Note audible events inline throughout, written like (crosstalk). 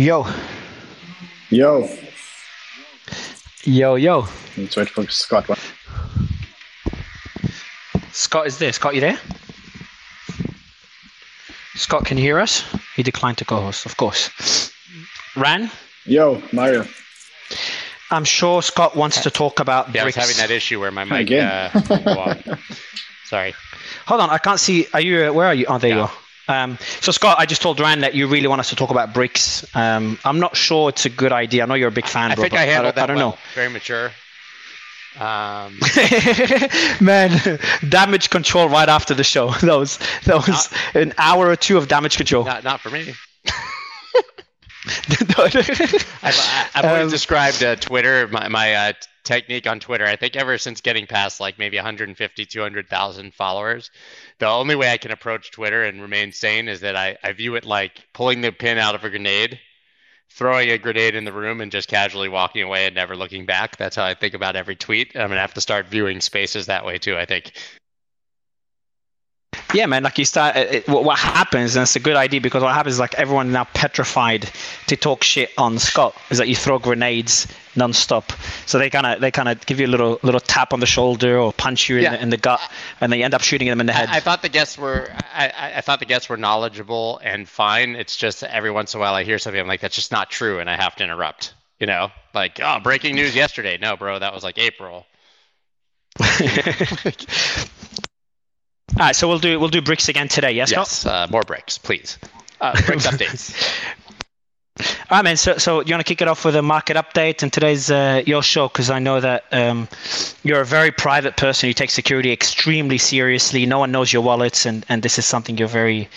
Yo. Yo. Yo, yo. Let's wait for Scott. Scott is there. Scott, you there? Scott, can hear us? He declined to co-host, of course. Ran? Yo, Mario. I'm sure Scott wants to talk about Yeah, BRICS. I was having that issue where my mic. Again. Uh, wouldn't go on. Sorry. Hold on, I can't see. Are you? uh, Where are you? Oh, there you are. Um, so Scott, I just told Ran that you really want us to talk about BRICS. Um, I'm not sure it's a good idea. I know you're a big fan, I bro, think I handled don't, that I don't well. Very mature. Um. (laughs) Man, damage control right after the show. (laughs) That was that was an hour or two of damage control. not not for me. I've, (laughs) I- I've Um, described uh, Twitter, my, my uh, technique on Twitter. I think ever since getting past like maybe 150, 200,000 followers, the only way I can approach Twitter and remain sane is that I, I view it like pulling the pin out of a grenade, throwing a grenade in the room, and just casually walking away and never looking back. That's how I think about every tweet. I'm going to have to start viewing spaces that way too, I think. Yeah, man. Like you start. It, what, what happens, and it's a good idea because what happens is like everyone now petrified to talk shit on Scott. Is that you throw grenades non-stop, so they kind of they kind of give you a little little tap on the shoulder or punch you in, Yeah. the, in the gut, and they end up shooting them in the head. I, I thought the guests were I, I- I thought the guests were knowledgeable and fine. It's just every once in a while I hear something I'm like that's just not true and I have to interrupt. You know, like oh breaking news yesterday. No, bro, that was like April. (laughs) (laughs) (laughs) All right, so we'll do we'll do BRICS again today. Yes? Yes, uh, more BRICS, please. Uh, BRICS (laughs) updates. All right, man. So, so you want to kick it off with a market update, and today's uh, your show because I know that um, you're a very private person. You take security extremely seriously. No one knows your wallets, and, and this is something you're very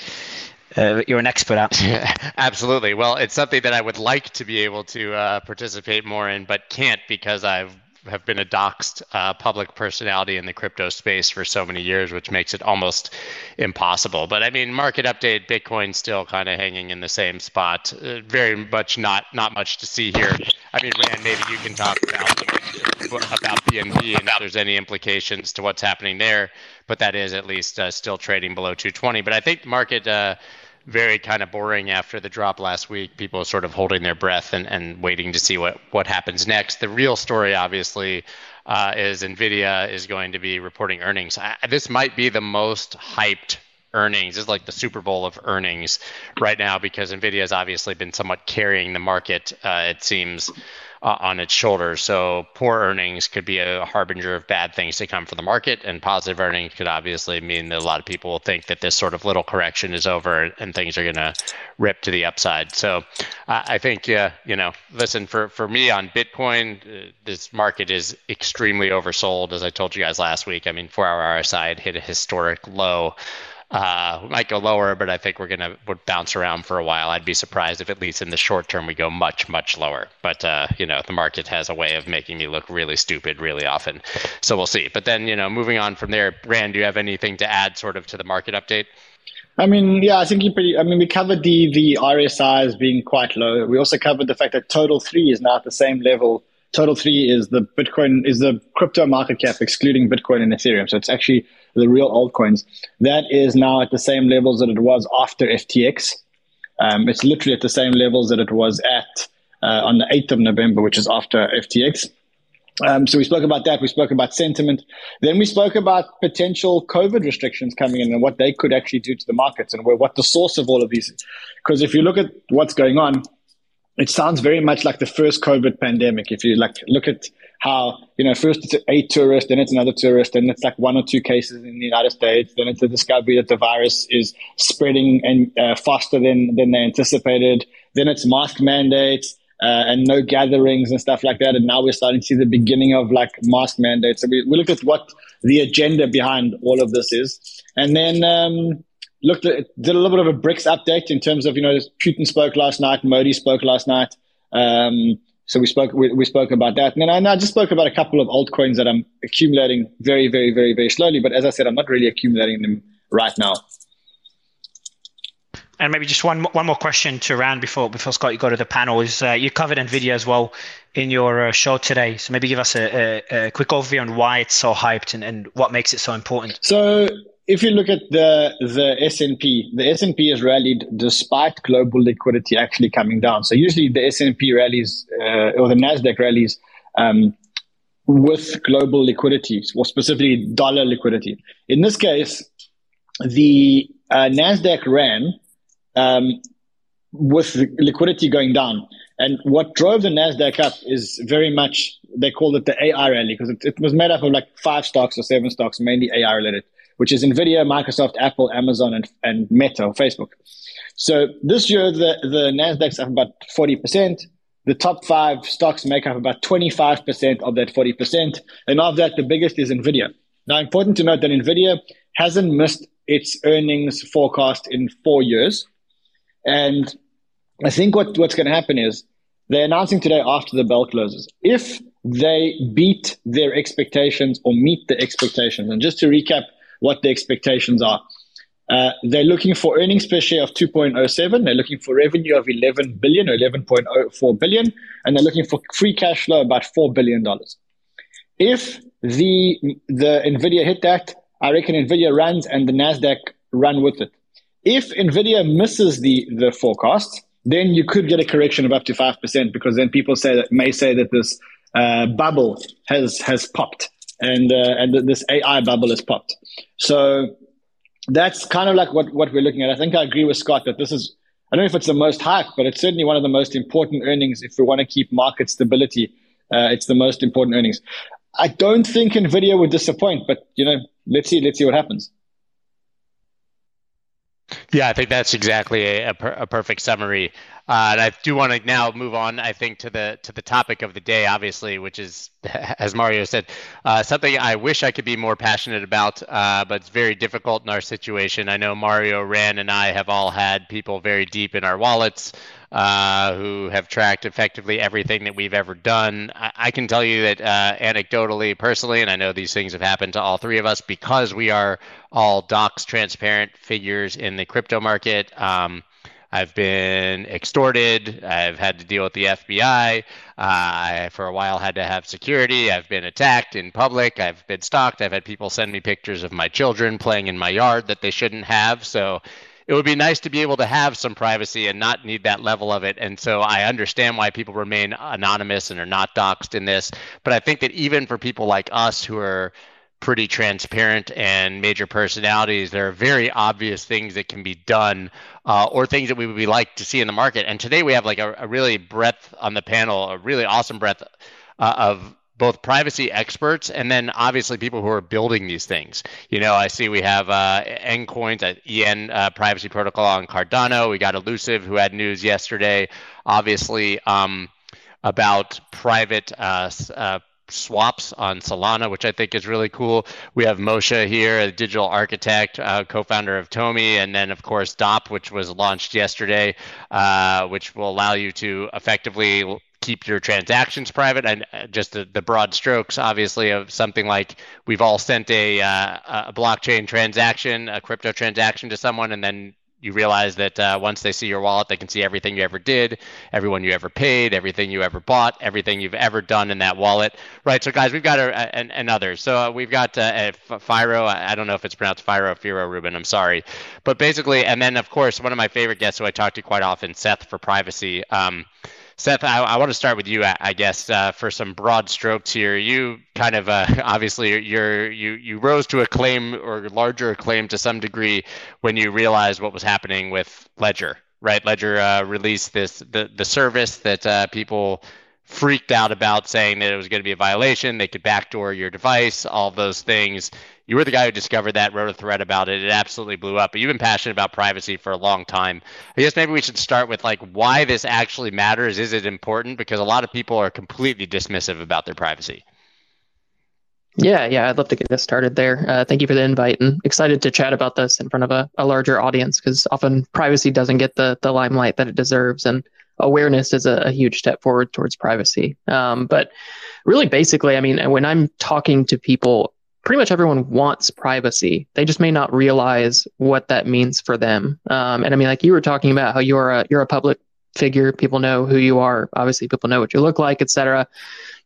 uh, you're an expert at. (laughs) Absolutely. Well, it's something that I would like to be able to uh, participate more in, but can't because I've have been a doxed uh, public personality in the crypto space for so many years, which makes it almost impossible. But I mean, market update, Bitcoin still kind of hanging in the same spot. Uh, very much not not much to see here. I mean, Ran, maybe you can talk about about BNB and if there's any implications to what's happening there. But that is at least uh, still trading below 220. But I think market. Very kind of boring after the drop last week. People are sort of holding their breath and, and waiting to see what, what happens next. The real story, obviously, uh, is NVIDIA is going to be reporting earnings. I, this might be the most hyped earnings. This is like the Super Bowl of earnings right now because NVIDIA has obviously been somewhat carrying the market, uh, it seems. Uh, on its shoulders. So poor earnings could be a harbinger of bad things to come for the market, and positive earnings could obviously mean that a lot of people will think that this sort of little correction is over and things are going to rip to the upside. So I think, uh, you know, listen, for, for me on Bitcoin, uh, this market is extremely oversold. As I told you guys last week, I mean, four hour RSI had hit a historic low. Uh, we might go lower, but I think we're gonna would bounce around for a while. I'd be surprised if at least in the short term we go much much lower. But uh, you know the market has a way of making me look really stupid really often, so we'll see. But then you know moving on from there, Ran, do you have anything to add sort of to the market update? I mean, yeah, I think you pretty. I mean, we covered the the RSI as being quite low. We also covered the fact that total three is now at the same level. Total three is the Bitcoin is the crypto market cap excluding Bitcoin and Ethereum. So it's actually the real altcoins. That is now at the same levels that it was after FTX. Um, it's literally at the same levels that it was at uh, on the 8th of November, which is after FTX. Um, so we spoke about that. We spoke about sentiment. Then we spoke about potential COVID restrictions coming in and what they could actually do to the markets and where, what the source of all of these. Because if you look at what's going on, it sounds very much like the first COVID pandemic. If you like look at how you know first it's a tourist, then it's another tourist, then it's like one or two cases in the United States, then it's a discovery that the virus is spreading and uh, faster than than they anticipated. Then it's mask mandates. Uh, and no gatherings and stuff like that. And now we're starting to see the beginning of like mask mandates. So we, we looked at what the agenda behind all of this is. And then um, looked at, did a little bit of a BRICS update in terms of, you know, Putin spoke last night, Modi spoke last night. Um, so we spoke, we, we spoke about that. And then I, and I just spoke about a couple of altcoins that I'm accumulating very, very, very, very slowly. But as I said, I'm not really accumulating them right now. And maybe just one one more question to Ran before before Scott you go to the panel is uh, you covered Nvidia as well in your uh, show today. So maybe give us a, a, a quick overview on why it's so hyped and, and what makes it so important. So if you look at the the S&P, the S&P has rallied despite global liquidity actually coming down. So usually the S&P rallies uh, or the Nasdaq rallies um, with global liquidity, or specifically dollar liquidity. In this case, the uh, Nasdaq ran um, with liquidity going down. And what drove the Nasdaq up is very much they called it the AI rally because it, it, was made up of like five stocks or seven stocks, mainly AI related, which is Nvidia, Microsoft, Apple, Amazon, and, and Meta or Facebook. So this year the the Nasdaq's up about forty percent. The top five stocks make up about twenty five percent of that forty percent, and of that, the biggest is Nvidia. Now, important to note that Nvidia hasn't missed its earnings forecast in four years, and I think what, what's going to happen is they're announcing today after the bell closes. If they beat their expectations or meet the expectations, and just to recap what the expectations are, uh, they're looking for earnings per share of 2.07. They're looking for revenue of 11 billion or 11.04 billion, and they're looking for free cash flow about four billion dollars. If the the Nvidia hit that, I reckon Nvidia runs and the Nasdaq run with it. If Nvidia misses the the forecast, then you could get a correction of up to 5% because then people say that may say that this uh, bubble has has popped and uh, and this AI bubble has popped. So that's kind of like what, what we're looking at. I think I agree with Scott that this is I don't know if it's the most hype, but it's certainly one of the most important earnings if we want to keep market stability. Uh, it's the most important earnings. I don't think Nvidia would disappoint, but you know, let's see, let's see what happens. Yeah, I think that's exactly a, a, per, a perfect summary. Uh, and I do want to now move on. I think to the to the topic of the day, obviously, which is, (laughs) as Mario said, uh, something I wish I could be more passionate about, uh, but it's very difficult in our situation. I know Mario, Ran, and I have all had people very deep in our wallets uh, who have tracked effectively everything that we've ever done. I, I can tell you that uh, anecdotally, personally, and I know these things have happened to all three of us because we are all docs transparent figures in the crypto market. Um, I've been extorted. I've had to deal with the FBI. Uh, I, for a while, had to have security. I've been attacked in public. I've been stalked. I've had people send me pictures of my children playing in my yard that they shouldn't have. So it would be nice to be able to have some privacy and not need that level of it. And so I understand why people remain anonymous and are not doxxed in this. But I think that even for people like us who are pretty transparent and major personalities, there are very obvious things that can be done uh, or things that we would be like to see in the market. And today we have like a, a really breadth on the panel, a really awesome breadth uh, of both privacy experts and then obviously people who are building these things. You know, I see we have uh, Encoins, uh, EN uh, privacy protocol on Cardano. We got Elusiv who had news yesterday, obviously um, about private uh, uh, swaps on Solana, which I think is really cool. We have Moshe here, a digital architect, uh, co-founder of Tomi, and then of course DOP, which was launched yesterday, uh, which will allow you to effectively keep your transactions private and uh, just the, the broad strokes obviously of something like we've all sent a, uh, a blockchain transaction a crypto transaction to someone and then you realize that uh, once they see your wallet they can see everything you ever did everyone you ever paid everything you ever bought everything you've ever done in that wallet. Right so guys we've got a, a, and so uh, we've got uh, Firo I don't know if it's pronounced Firo Firo Reuben I'm sorry. But basically and then of course one of my favorite guests who I talk to quite often Seth for privacy um, Seth, I, I, want to start with you, I, guess, uh, for some broad strokes here. You kind of uh, (laughs) obviously you're you you rose to acclaim or larger acclaim to some degree when you realized what was happening with Ledger, right? Ledger uh, released this the the service that uh, people freaked out about, saying that it was going to be a violation. They could backdoor your device, all those things you were the guy who discovered that, wrote a thread about it. It absolutely blew up. But you've been passionate about privacy for a long time. I guess maybe we should start with like why this actually matters. Is it important? Because a lot of people are completely dismissive about their privacy. Yeah, yeah, I'd love to get this started there. Uh, thank you for the invite and excited to chat about this in front of a, a larger audience because often privacy doesn't get the, the limelight that it deserves. And awareness is a, a huge step forward towards privacy. Um, but really, basically, I mean, when I'm talking to people pretty much everyone wants privacy. They just may not realize what that means for them. Um, and I mean, like you were talking about how you're a you're a public figure. People know who you are. Obviously, people know what you look like, etc.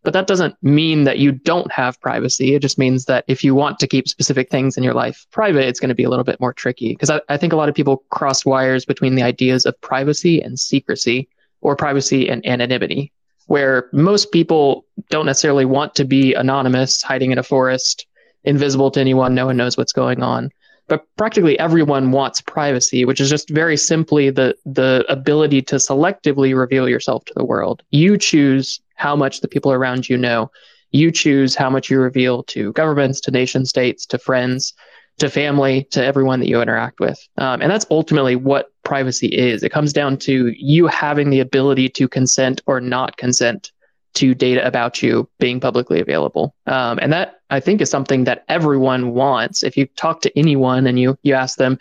But that doesn't mean that you don't have privacy. It just means that if you want to keep specific things in your life private, it's going to be a little bit more tricky. Because I, I think a lot of people cross wires between the ideas of privacy and secrecy, or privacy and anonymity, where most people don't necessarily want to be anonymous, hiding in a forest, invisible to anyone, no one knows what's going on but practically everyone wants privacy, which is just very simply the the ability to selectively reveal yourself to the world. You choose how much the people around you know. You choose how much you reveal to governments, to nation states, to friends, to family, to everyone that you interact with. Um, and that's ultimately what privacy is. It comes down to you having the ability to consent or not consent to data about you being publicly available. Um, and that I think is something that everyone wants. If you talk to anyone and you you ask them,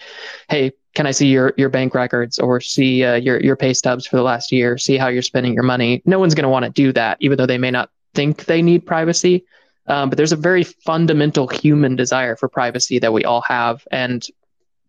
"Hey, can I see your your bank records or see uh, your your pay stubs for the last year? See how you're spending your money?" No one's going to want to do that, even though they may not think they need privacy. Um, but there's a very fundamental human desire for privacy that we all have, and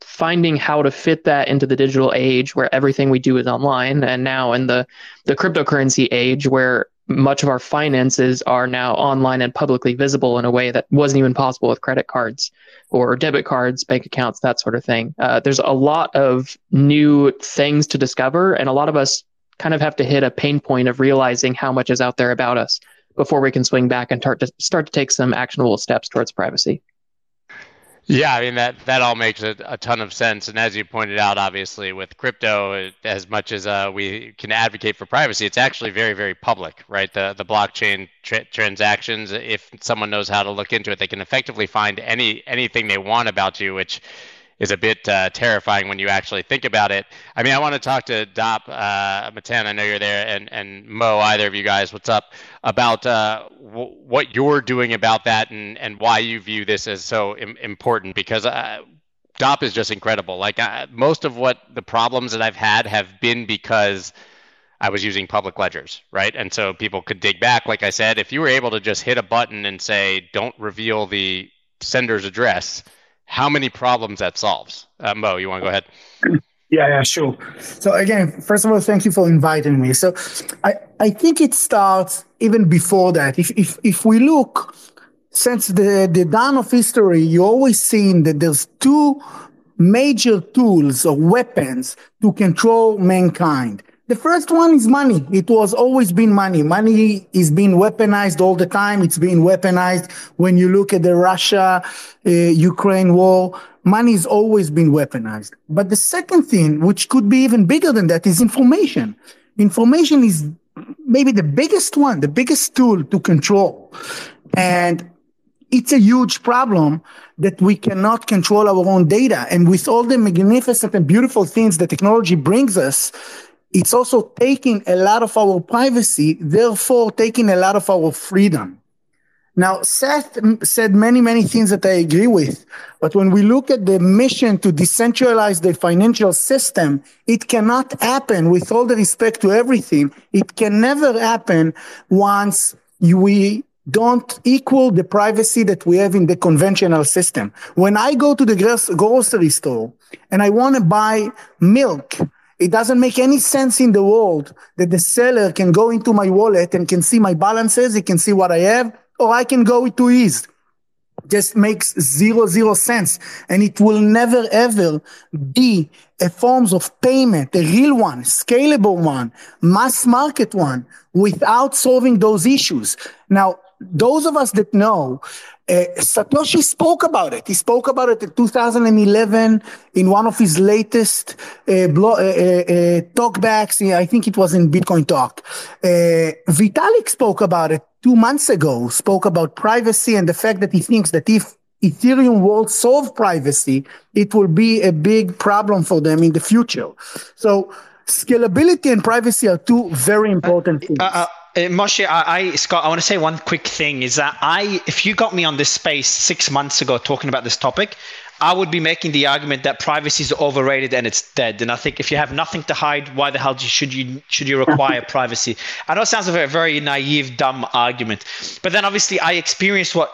finding how to fit that into the digital age where everything we do is online and now in the the cryptocurrency age where much of our finances are now online and publicly visible in a way that wasn't even possible with credit cards or debit cards, bank accounts, that sort of thing. Uh, there's a lot of new things to discover, and a lot of us kind of have to hit a pain point of realizing how much is out there about us before we can swing back and start to start to take some actionable steps towards privacy. Yeah, I mean that that all makes a, a ton of sense. And as you pointed out, obviously with crypto, as much as uh, we can advocate for privacy, it's actually very very public, right? The the blockchain tra- transactions, if someone knows how to look into it, they can effectively find any anything they want about you, which is a bit uh, terrifying when you actually think about it. I mean, I want to talk to Dop uh, Matan. I know you're there, and and Mo. Either of you guys, what's up about uh, w- what you're doing about that, and and why you view this as so Im- important? Because uh, Dop is just incredible. Like uh, most of what the problems that I've had have been because. I was using public ledgers, right? And so people could dig back. Like I said, if you were able to just hit a button and say, don't reveal the sender's address, how many problems that solves. Uh, Mo, you want to go ahead? (clears throat) Yeah, yeah, sure. So again, first of all, thank you for inviting me. So I, I think it starts even before that. If if if we look since the, the dawn of history, you always seen that there's two major tools or weapons to control mankind. The first one is money. It was always been money. Money is being weaponized all the time. It's being weaponized when you look at the Russia uh, Ukraine war. Money has always been weaponized. But the second thing, which could be even bigger than that, is information. Information is maybe the biggest one, the biggest tool to control. And it's a huge problem that we cannot control our own data. And with all the magnificent and beautiful things that technology brings us, it's also taking a lot of our privacy, therefore taking a lot of our freedom. Now, Seth said many, many things that I agree with. But when we look at the mission to decentralize the financial system, it cannot happen with all the respect to everything. It can never happen once we don't equal the privacy that we have in the conventional system. When I go to the grocery store and I want to buy milk, it doesn't make any sense in the world that the seller can go into my wallet and can see my balances, he can see what I have, or I can go to his. Just makes zero, zero sense. And it will never ever be a forms of payment, a real one, scalable one, mass market one, without solving those issues. Now, those of us that know Satoshi spoke about it. He spoke about it in 2011 in one of his latest uh, blo- uh, uh, uh talkbacks. I think it was in Bitcoin Talk. Uh, Vitalik spoke about it two months ago, spoke about privacy and the fact that he thinks that if Ethereum won't solve privacy, it will be a big problem for them in the future. So scalability and privacy are two very important things. Uh, Uh, Moshe, I, I, Scott, I want to say one quick thing is that I, if you got me on this space six months ago talking about this topic, I would be making the argument that privacy is overrated and it's dead. And I think if you have nothing to hide, why the hell should you should you require (laughs) privacy? I know it sounds like a very naive, dumb argument, but then obviously I experienced what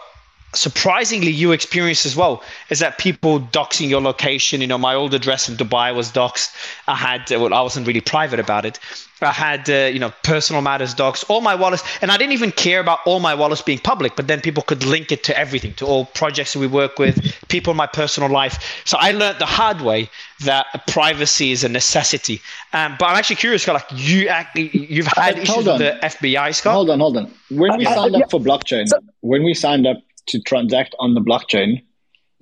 surprisingly you experience as well is that people doxing your location you know my old address in dubai was doxed i had well i wasn't really private about it I had, uh, you know, personal matters docs, all my wallets, and I didn't even care about all my wallets being public. But then people could link it to everything, to all projects that we work with, people in my personal life. So I learned the hard way that privacy is a necessity. Um, but I'm actually curious, Scott. Like you, actually, you've had issues with the FBI, Scott. Hold on, hold on. When we signed up for blockchain, when we signed up to transact on the blockchain,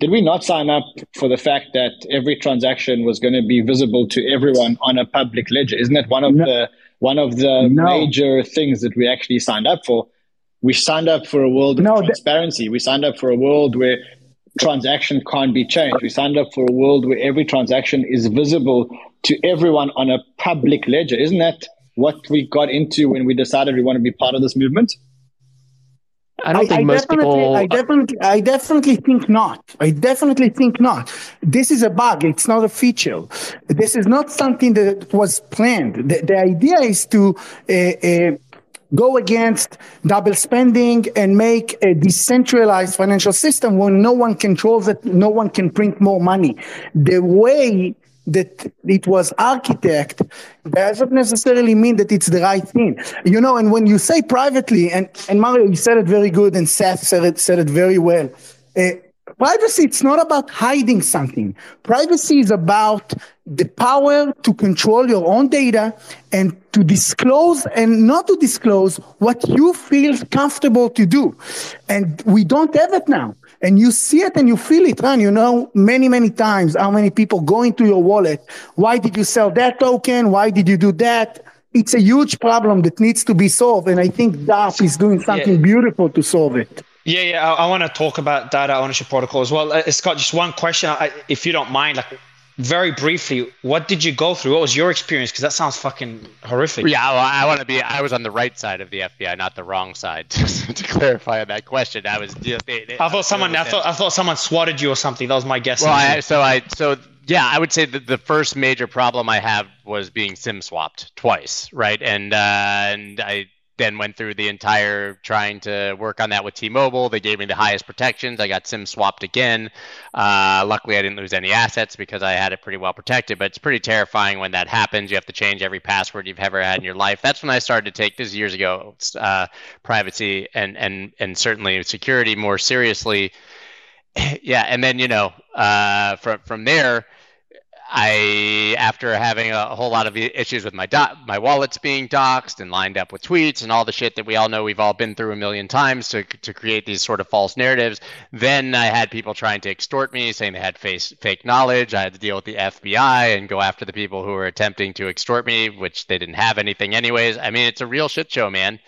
did we not sign up for the fact that every transaction was going to be visible to everyone on a public ledger? Isn't that one of no. the one of the no. major things that we actually signed up for? We signed up for a world of no, transparency. we signed up for a world where transaction can't be changed. We signed up for a world where every transaction is visible to everyone on a public ledger. Isn't that what we got into when we decided we want to be part of this movement? I don't I, think I most people. I definitely, I definitely think not. I definitely think not. This is a bug. It's not a feature. This is not something that was planned. The, the idea is to uh, uh, go against double spending and make a decentralized financial system where no one controls it, no one can print more money. The way that it was architect doesn't necessarily mean that it's the right thing. You know, and when you say privately, and, and Mario, you said it very good, and Seth said it, said it very well. Uh, privacy, it's not about hiding something. Privacy is about the power to control your own data and to disclose and not to disclose what you feel comfortable to do. And we don't have it now and you see it and you feel it, man. You know, many, many times how many people go into your wallet. Why did you sell that token? Why did you do that? It's a huge problem that needs to be solved. And I think DOP is doing something yeah. beautiful to solve it. Yeah, yeah. I, I, want to talk about data ownership protocol as well. Uh, Scott, just one question, I, if you don't mind. Like, very briefly, what did you go through? What was your experience? Because that sounds fucking horrific. Yeah, well, I want to be. I was on the right side of the FBI, not the wrong side. (laughs) to clarify on that question, I was just. It, I thought someone. I thought. I thought someone swatted you or something. That was my guess. Well, I, so I. So yeah, I would say that the first major problem I had was being sim swapped twice, right? And uh, and I then went through the entire trying to work on that with T-Mobile. They gave me the highest protections. I got SIM swapped again. Uh, luckily, I didn't lose any assets because I had it pretty well protected. But it's pretty terrifying when that happens. You have to change every password you've ever had in your life. That's when I started to take this years ago uh, privacy and and and certainly security more seriously. (laughs) yeah, and then you know uh, from from there I, after having a, whole lot of issues with my do- my wallets being doxxed and lined up with tweets and all the shit that we all know we've all been through a million times to to create these sort of false narratives, then I had people trying to extort me, saying they had face, fake knowledge. I had to deal with the FBI and go after the people who were attempting to extort me, which they didn't have anything anyways. I mean, it's a real shit show, man.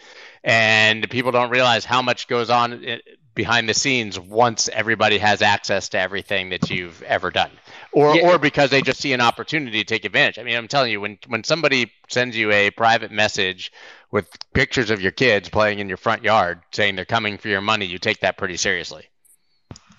And people don't realize how much goes on behind the scenes once everybody has access to everything that you've ever done or yeah. or because they just see an opportunity to take advantage. I mean, I'm telling you, when when somebody sends you a private message with pictures of your kids playing in your front yard, saying they're coming for your money, you take that pretty seriously.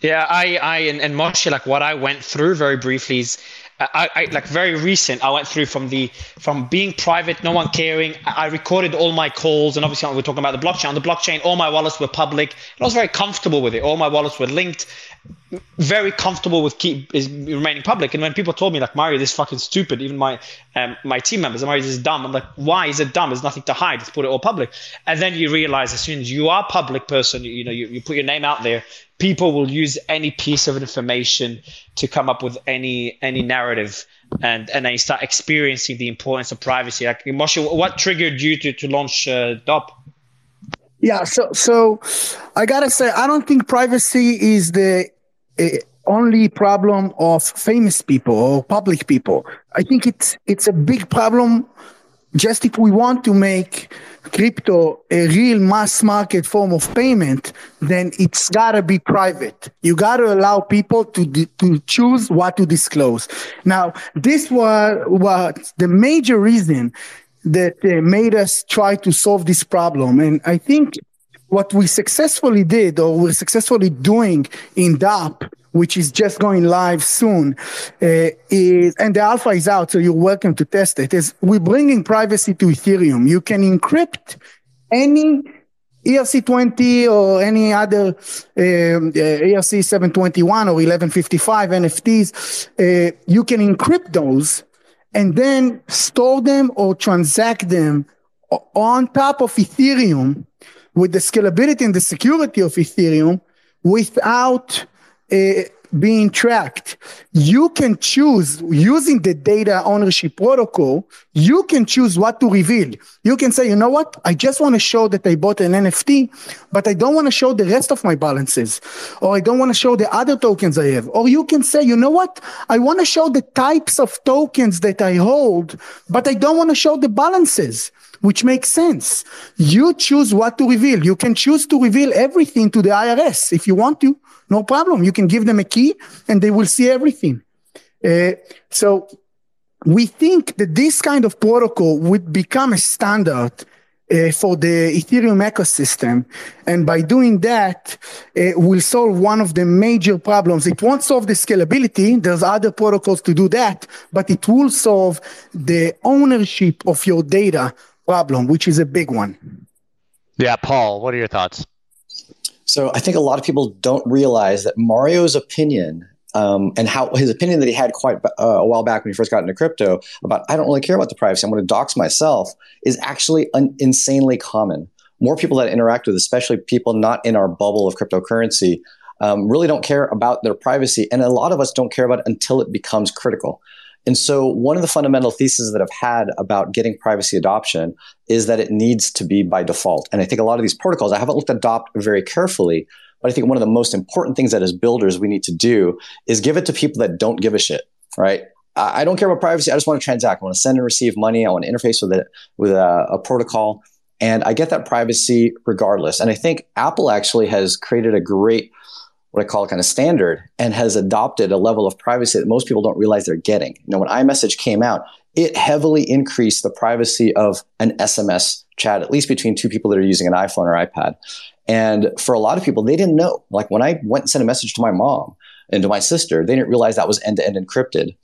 Yeah, I, I, and, and Moshe, like what I went through very briefly is I, I, like very recent i went through from the from being private no one caring. I recorded all my calls and obviously we're talking about the blockchain. On the blockchain all my wallets were public. And i was very comfortable with it. All my wallets were linked. Very comfortable with keep is remaining public. And when people told me like mario this is fucking stupid even my um, my team members mario this is dumb. I'm like why is it dumb? There's nothing to hide. Let's put it all public. And then you realize as soon as you are a public person you, you know you, you put your name out there people will use any piece of information to come up with any any narrative and and then you start experiencing the importance of privacy. Like Moshe, what triggered you to, to launch uh, DOP? Yeah so so i gotta say i don't think privacy is the uh, only problem of famous people or public people. I think it's it's a big problem just if we want to make crypto a real mass market form of payment, then it's gotta be private. You gotta allow people to to choose what to disclose. Now, this was what the major reason that uh, made us try to solve this problem, and I think what we successfully did, or we're successfully doing in DOP which is just going live soon, uh, is, and the alpha is out, so you're welcome to test it, is we're bringing privacy to Ethereum. You can encrypt any ERC20 or any other um, uh, ERC 721 or 1155 NFTs, uh, you can encrypt those and then store them or transact them on top of Ethereum with the scalability and the security of Ethereum without uh, being tracked. You can choose using the data ownership protocol, you can choose what to reveal. You can say, you know what? I just want to show that I bought an NFT, but I don't want to show the rest of my balances, or I don't want to show the other tokens I have. Or you can say, you know what? I want to show the types of tokens that I hold, but I don't want to show the balances which makes sense. You choose what to reveal. You can choose to reveal everything to the IRS if you want to. No problem. You can give them a key and they will see everything. Uh, so we think that this kind of protocol would become a standard uh, for the Ethereum ecosystem. And by doing that, uh, will solve one of the major problems. It won't solve the scalability. There's other protocols to do that, but it will solve the ownership of your data problem, which is a big one. Yeah, Paul, what are your thoughts? So I think a lot of people don't realize that Mario's opinion um, and how his opinion that he had quite uh, a while back when he first got into crypto about I don't really care about the privacy, I'm going to dox myself, is actually un- insanely common. More people that interact with, especially people not in our bubble of cryptocurrency, um, really don't care about their privacy, and a lot of us don't care about it until it becomes critical. And so, one of the fundamental theses that I've had about getting privacy adoption is that it needs to be by default. And I think a lot of these protocols, I haven't looked at adopt very carefully, but I think one of the most important things that as builders we need to do is give it to people that don't give a shit, right? I don't care about privacy. I just want to transact. I want to send and receive money. I want to interface with it with a, a protocol, and I get that privacy regardless. And I think Apple actually has created a great what I call kind of standard and has adopted a level of privacy that most people don't realize they're getting. You know, when iMessage came out, it heavily increased the privacy of an SMS chat, at least between two people that are using an iPhone or iPad. And for a lot of people, they didn't know. Like when I went and sent a message to my mom and to my sister, they didn't realize that was end to end encrypted.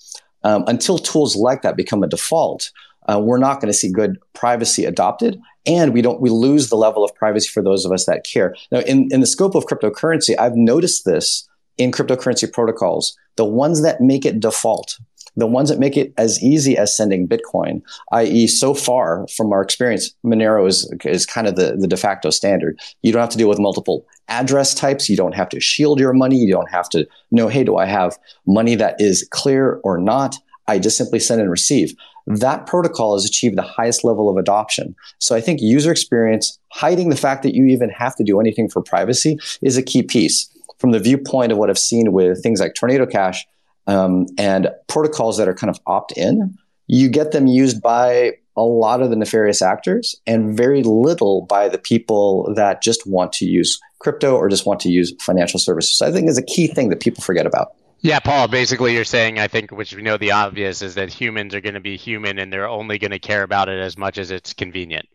Um, until tools like that become a default, uh, we're not going to see good privacy adopted and we don't we lose the level of privacy for those of us that care. Now in, in the scope of cryptocurrency i've noticed this in cryptocurrency protocols. The ones that make it default the ones that make it as easy as sending bitcoin i.e so far from our experience monero is, is kind of the, the de facto standard. You don't have to deal with multiple address types. You don't have to shield your money. You don't have to know hey do i have money that is clear or not? I just simply send and receive. That protocol has achieved the highest level of adoption. So I think user experience, hiding the fact that you even have to do anything for privacy is a key piece. From the viewpoint of what I've seen with things like Tornado Cash um, and protocols that are kind of opt in, you get them used by a lot of the nefarious actors and very little by the people that just want to use crypto or just want to use financial services. So I think is a key thing that people forget about. Yeah, Paul, basically you're saying, I think, which we know the obvious is that humans are going to be human and they're only going to care about it as much as it's convenient.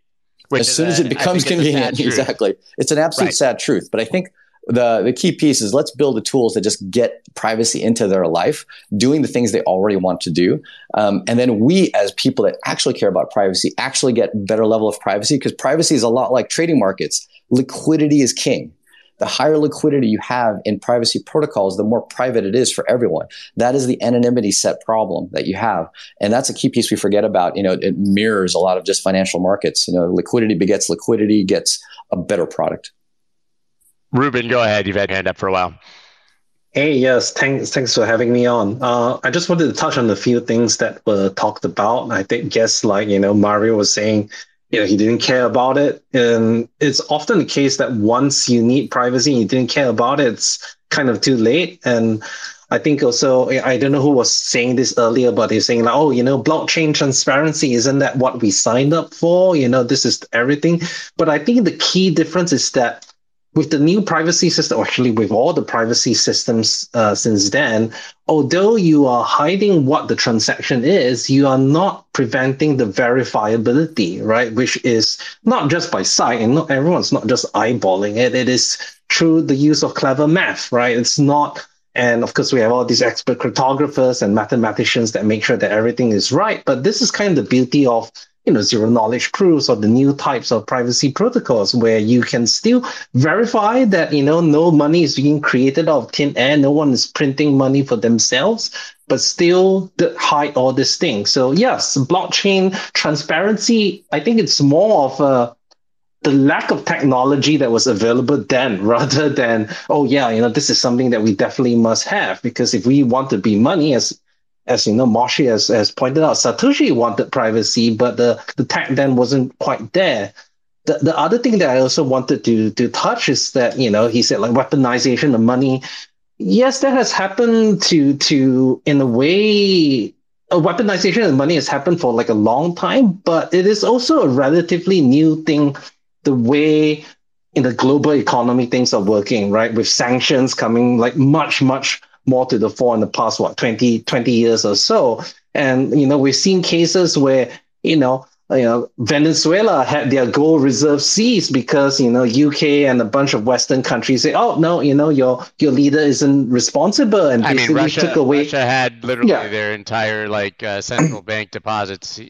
as soon a, as it becomes convenient, (laughs) exactly. It's an absolute right. sad truth. But I think the, the key piece is let's build the tools that just get privacy into their life, doing the things they already want to do. Um, and then we, as people that actually care about privacy, actually get better level of privacy because privacy is a lot like trading markets. Liquidity is king the higher liquidity you have in privacy protocols, the more private it is for everyone. That is the anonymity set problem that you have. And that's a key piece we forget about. You know, it mirrors a lot of just financial markets. You know, liquidity begets liquidity, gets a better product. Reuben, go ahead. You've had your hand up for a while. Hey, yes, thanks, thanks for having me on. Uh, I just wanted to touch on a few things that were talked about. I think, guess like you know, Mario was saying, you know, he didn't care about it. And it's often the case that once you need privacy and you didn't care about it, it's kind of too late. And I think also, I don't know who was saying this earlier, but he's saying like, oh, you know, blockchain transparency, isn't that what we signed up for? You know, this is everything. But I think the key difference is that with the new privacy system, actually with all the privacy systems uh, since then, although you are hiding what the transaction is, you are not preventing the verifiability, right? Which is not just by sight, and not everyone's not just eyeballing it. It is through the use of clever math, right? It's not. And of course, we have all these expert cryptographers and mathematicians that make sure that everything is right. But this is kind of the beauty of you know zero knowledge proofs or the new types of privacy protocols where you can still verify that you know no money is being created out of thin air no one is printing money for themselves but still hide all these things so yes blockchain transparency i think it's more of a the lack of technology that was available then (laughs) rather than oh yeah you know this is something that we definitely must have because if we want to be money as as you know, Moshe has, has pointed out, Satoshi wanted privacy, but the, the tech then wasn't quite there. The, the other thing that I also wanted to to touch is that, you know, he said like weaponization of money. Yes, that has happened to to in a way a weaponization of money has happened for like a long time, but it is also a relatively new thing, the way in the global economy things are working, right? With sanctions coming like much, much more to the fore in the past, what, 20, 20 years or so. And, you know, we've seen cases where, you know, you know, Venezuela had their gold reserve seized because you know UK and a bunch of Western countries say, "Oh no, you know your your leader isn't responsible," and basically I mean, Russia, took away. Russia had literally yeah. their entire like uh, central bank deposits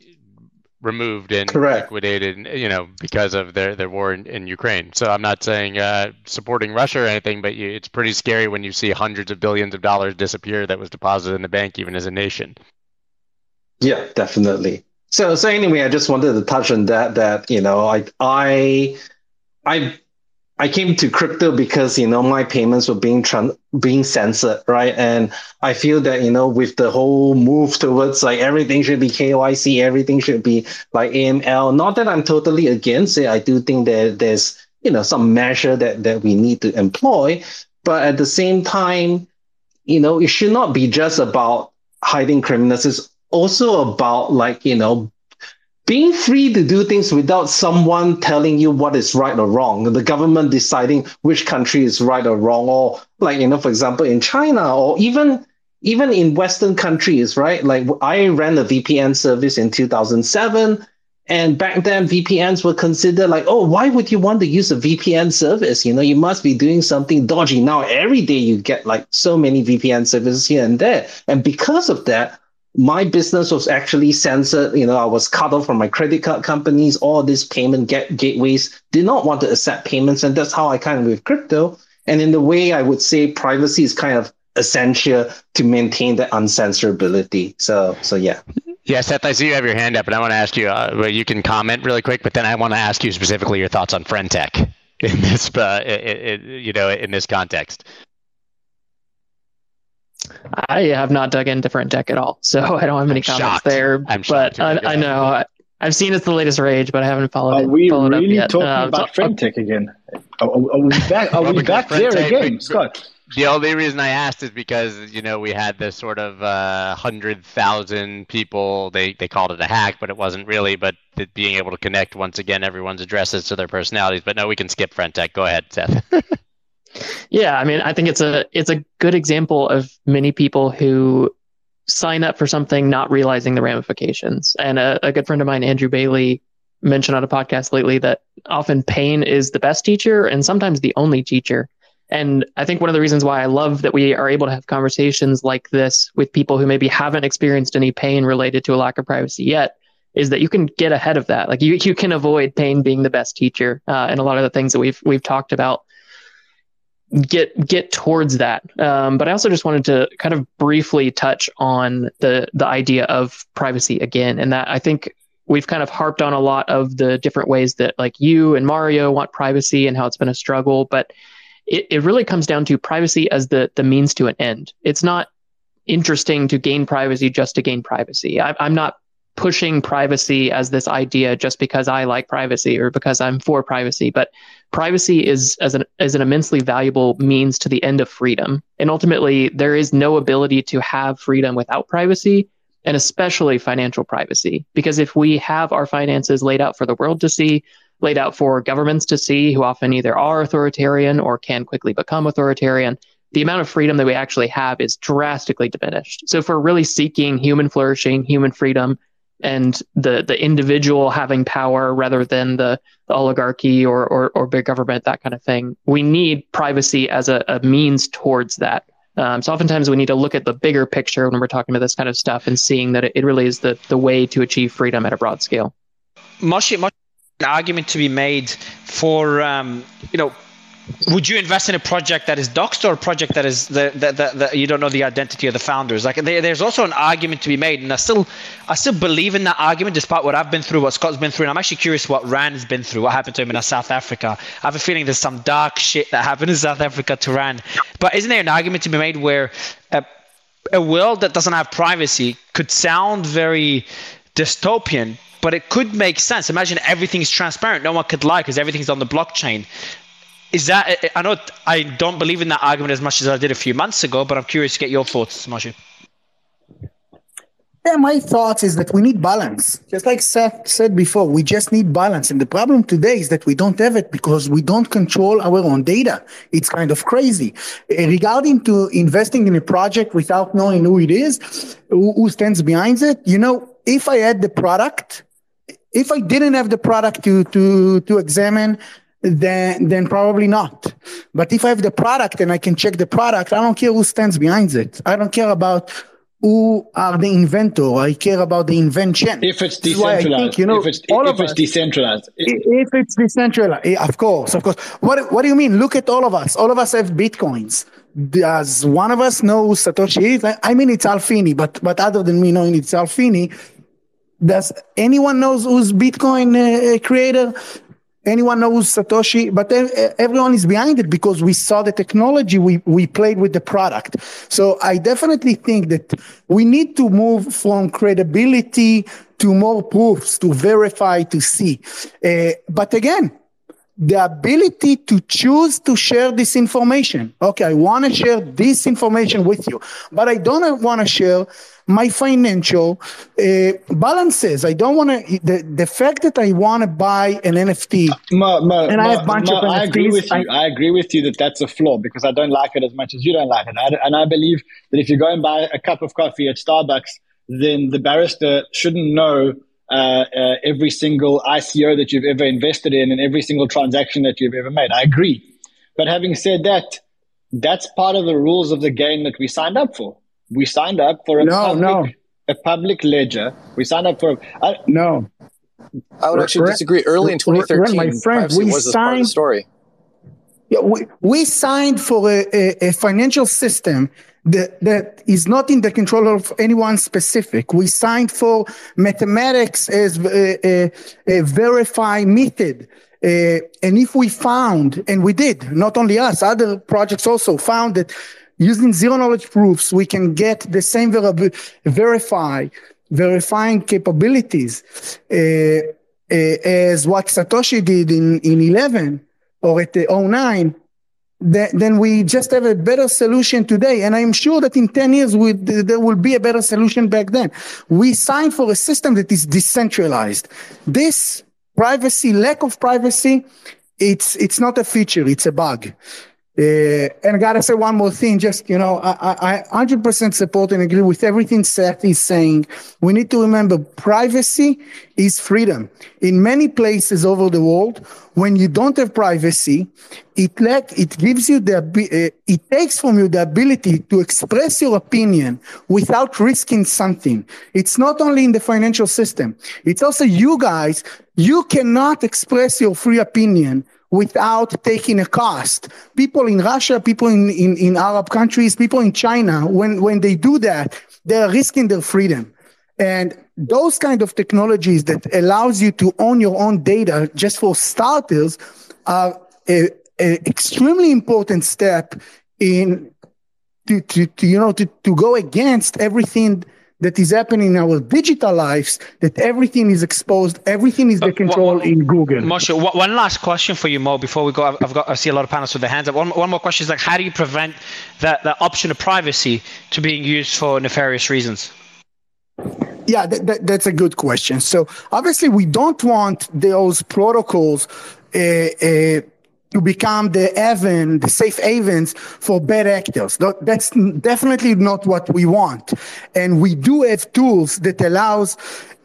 removed and Correct. liquidated, you know, because of their, their war in, in Ukraine. So I'm not saying uh, supporting Russia or anything, but you, it's pretty scary when you see hundreds of billions of dollars disappear that was deposited in the bank, even as a nation. Yeah, definitely. So, so anyway, I just wanted to touch on that. That you know, I, I, I I came to crypto because you know my payments were being tran- being censored, right? And I feel that you know with the whole move towards like everything should be KYC, everything should be like AML. Not that I'm totally against it. I do think that there's you know some measure that that we need to employ, but at the same time, you know, it should not be just about hiding criminals. It's also about like you know being free to do things without someone telling you what is right or wrong, the government deciding which country is right or wrong, or like, you know, for example, in China or even even in Western countries, right? Like I ran a VPN service in 2007. And back then, VPNs were considered like, oh, why would you want to use a VPN service? You know, you must be doing something dodgy. Now, every day you get like so many VPN services here and there. And because of that, my business was actually censored. You know, I was cut off from my credit card companies. All these payment get- gateways did not want to accept payments, and that's how I kind of with crypto. And in the way, I would say privacy is kind of essential to maintain the uncensorability. So, so yeah. Yeah, Seth, I see you have your hand up, and I want to ask you. Uh, you can comment really quick, but then I want to ask you specifically your thoughts on Friend.tech in this, uh, it, it, you know, in this context. I have not dug into deck at all, so (laughs) I don't have any I'm comments shocked. there. I'm but I, I, know I, have seen it's the latest rage, but I haven't followed. Are it, we followed really up talking uh, about so, Friend.tech again? Are, are, we (laughs) back? Are we back there again, Scott? The only reason I asked is because you know we had this sort of uh, hundred thousand people. They they called it a hack, but it wasn't really. But being able to connect once again everyone's addresses to their personalities. But no, we can skip Friend.tech. Go ahead, Seth. (laughs) Yeah, I mean, I think it's a it's a good example of many people who sign up for something not realizing the ramifications. And a, a good friend of mine, Andrew Bailey, mentioned on a podcast lately that often pain is the best teacher and sometimes the only teacher. And I think one of the reasons why I love that we are able to have conversations like this with people who maybe haven't experienced any pain related to a lack of privacy yet is that you can get ahead of that. Like you, you can avoid pain being the best teacher. Uh, and a lot of the things that we've, we've talked about get get towards that. Um, but I also just wanted to kind of briefly touch on the the idea of privacy again, and that I think we've kind of harped on a lot of the different ways that like you and Mario want privacy and how it's been a struggle, but it, it really comes down to privacy as the the means to an end. It's not interesting to gain privacy just to gain privacy. I, I'm not pushing privacy as this idea just because I like privacy or because I'm for privacy, but privacy is as an as an immensely valuable means to the end of freedom. And ultimately, there is no ability to have freedom without privacy, and especially financial privacy. Because if we have our finances laid out for the world to see, laid out for governments to see, who often either are authoritarian or can quickly become authoritarian, the amount of freedom that we actually have is drastically diminished. So if we're really seeking human flourishing, human freedom, and the the individual having power rather than the, the oligarchy or, or, or big government, that kind of thing. We need privacy as a, a means towards that. Um, so oftentimes we need to look at the bigger picture when we're talking about this kind of stuff and seeing that it, it really is the, the way to achieve freedom at a broad scale. Moshe, Moshe, an argument to be made for um, you know would you invest in a project that is doxed or a project that is that that, that you don't know the identity of the founders like there, there's also an argument to be made and i still i still believe in that argument despite what i've been through what scott's been through and i'm actually curious what rand has been through what happened to him in south africa i have a feeling there's some dark shit that happened in south africa to rand but isn't there an argument to be made where a, a world that doesn't have privacy could sound very dystopian but it could make sense. Imagine everything's transparent. No one could lie because everything's on the blockchain is that I know I don't believe in that argument as much as I did a few months ago, but I'm curious to get your thoughts, Moshe. Yeah, my thoughts is that we need balance. Just like Seth said before, we just need balance. And the problem today is that we don't have it because we don't control our own data. It's kind of crazy. Uh, regarding to investing in a project without knowing who it is, who stands behind it, you know, if I had the product, if I didn't have the product to to to examine, then then probably not. But if I have the product and I can check the product, I don't care who stands behind it. I don't care about who are the inventor. I care about the invention. If it's decentralized, think, you know, if it's, all if it's us, decentralized, if it's decentralized, of course, of course. What what do you mean? Look at all of us. All of us have bitcoins. Does one of us know Satoshi is? I mean, it's Hal Finney, but but other than me knowing it's Hal Finney, does anyone knows who's Bitcoin uh, creator? Anyone knows Satoshi, but everyone is behind it because we saw the technology, we, we played with the product. So I definitely think that we need to move from credibility to more proofs, to verify, to see. Uh, but again, the ability to choose to share this information. Okay, I want to share this information with you, but I don't want to share my financial uh, balances. I don't want to, the, the fact that I want to buy an NFT ma, ma, and ma, I have a bunch of NFTs. I agree with you. I, I, agree with you that that's a flaw because I don't like it as much as you don't like it. I, and I believe that if you go and buy a cup of coffee at Starbucks, then the barrister shouldn't know uh, uh, every single ICO that you've ever invested in and every single transaction that you've ever made. I agree. But having said that, that's part of the rules of the game that we signed up for. We signed up for a no, public, no. a public ledger. We signed up for a, no. I would actually disagree. Early in 2013, my friend, we signed. story. Yeah, we, we signed for a, a, a financial system that, that is not in the control of anyone specific. We signed for mathematics as a, a, a verified method. Uh, and if we found, and we did, not only us, other projects also found that using zero knowledge proofs, we can get the same ver- verify, verifying capabilities uh, uh, as what Satoshi did in, in 11 or at the 09 then we just have a better solution today. And I'm sure that in 10 years, we, there will be a better solution back then. We signed for a system that is decentralized. This privacy, lack of privacy, it's, it's not a feature, it's a bug. Uh, and I gotta say one more thing. Just you know, I, I, 100% support and agree with everything Seth is saying. We need to remember privacy is freedom. In many places over the world, when you don't have privacy, it lack it gives you the uh, it takes from you the ability to express your opinion without risking something. It's not only in the financial system. It's also you guys. You cannot express your free opinion without taking a cost. People in Russia, people in, in, in Arab countries, people in China, when, when they do that, they're risking their freedom. And those kind of technologies that allows you to own your own data, just for starters, are a, a extremely important step in to, to, to you know to, to go against everything that is happening in our digital lives that everything is exposed everything is the control in google. Moshe one last question for you mo before we go. I've got i see a lot of panels with their hands up. One, one more question is like how do you prevent that, that option of privacy to being used for nefarious reasons? Yeah that, that, that's a good question. So obviously we don't want those protocols uh, uh, to become the haven, the safe havens for bad actors. That's definitely not what we want. And we do have tools that allows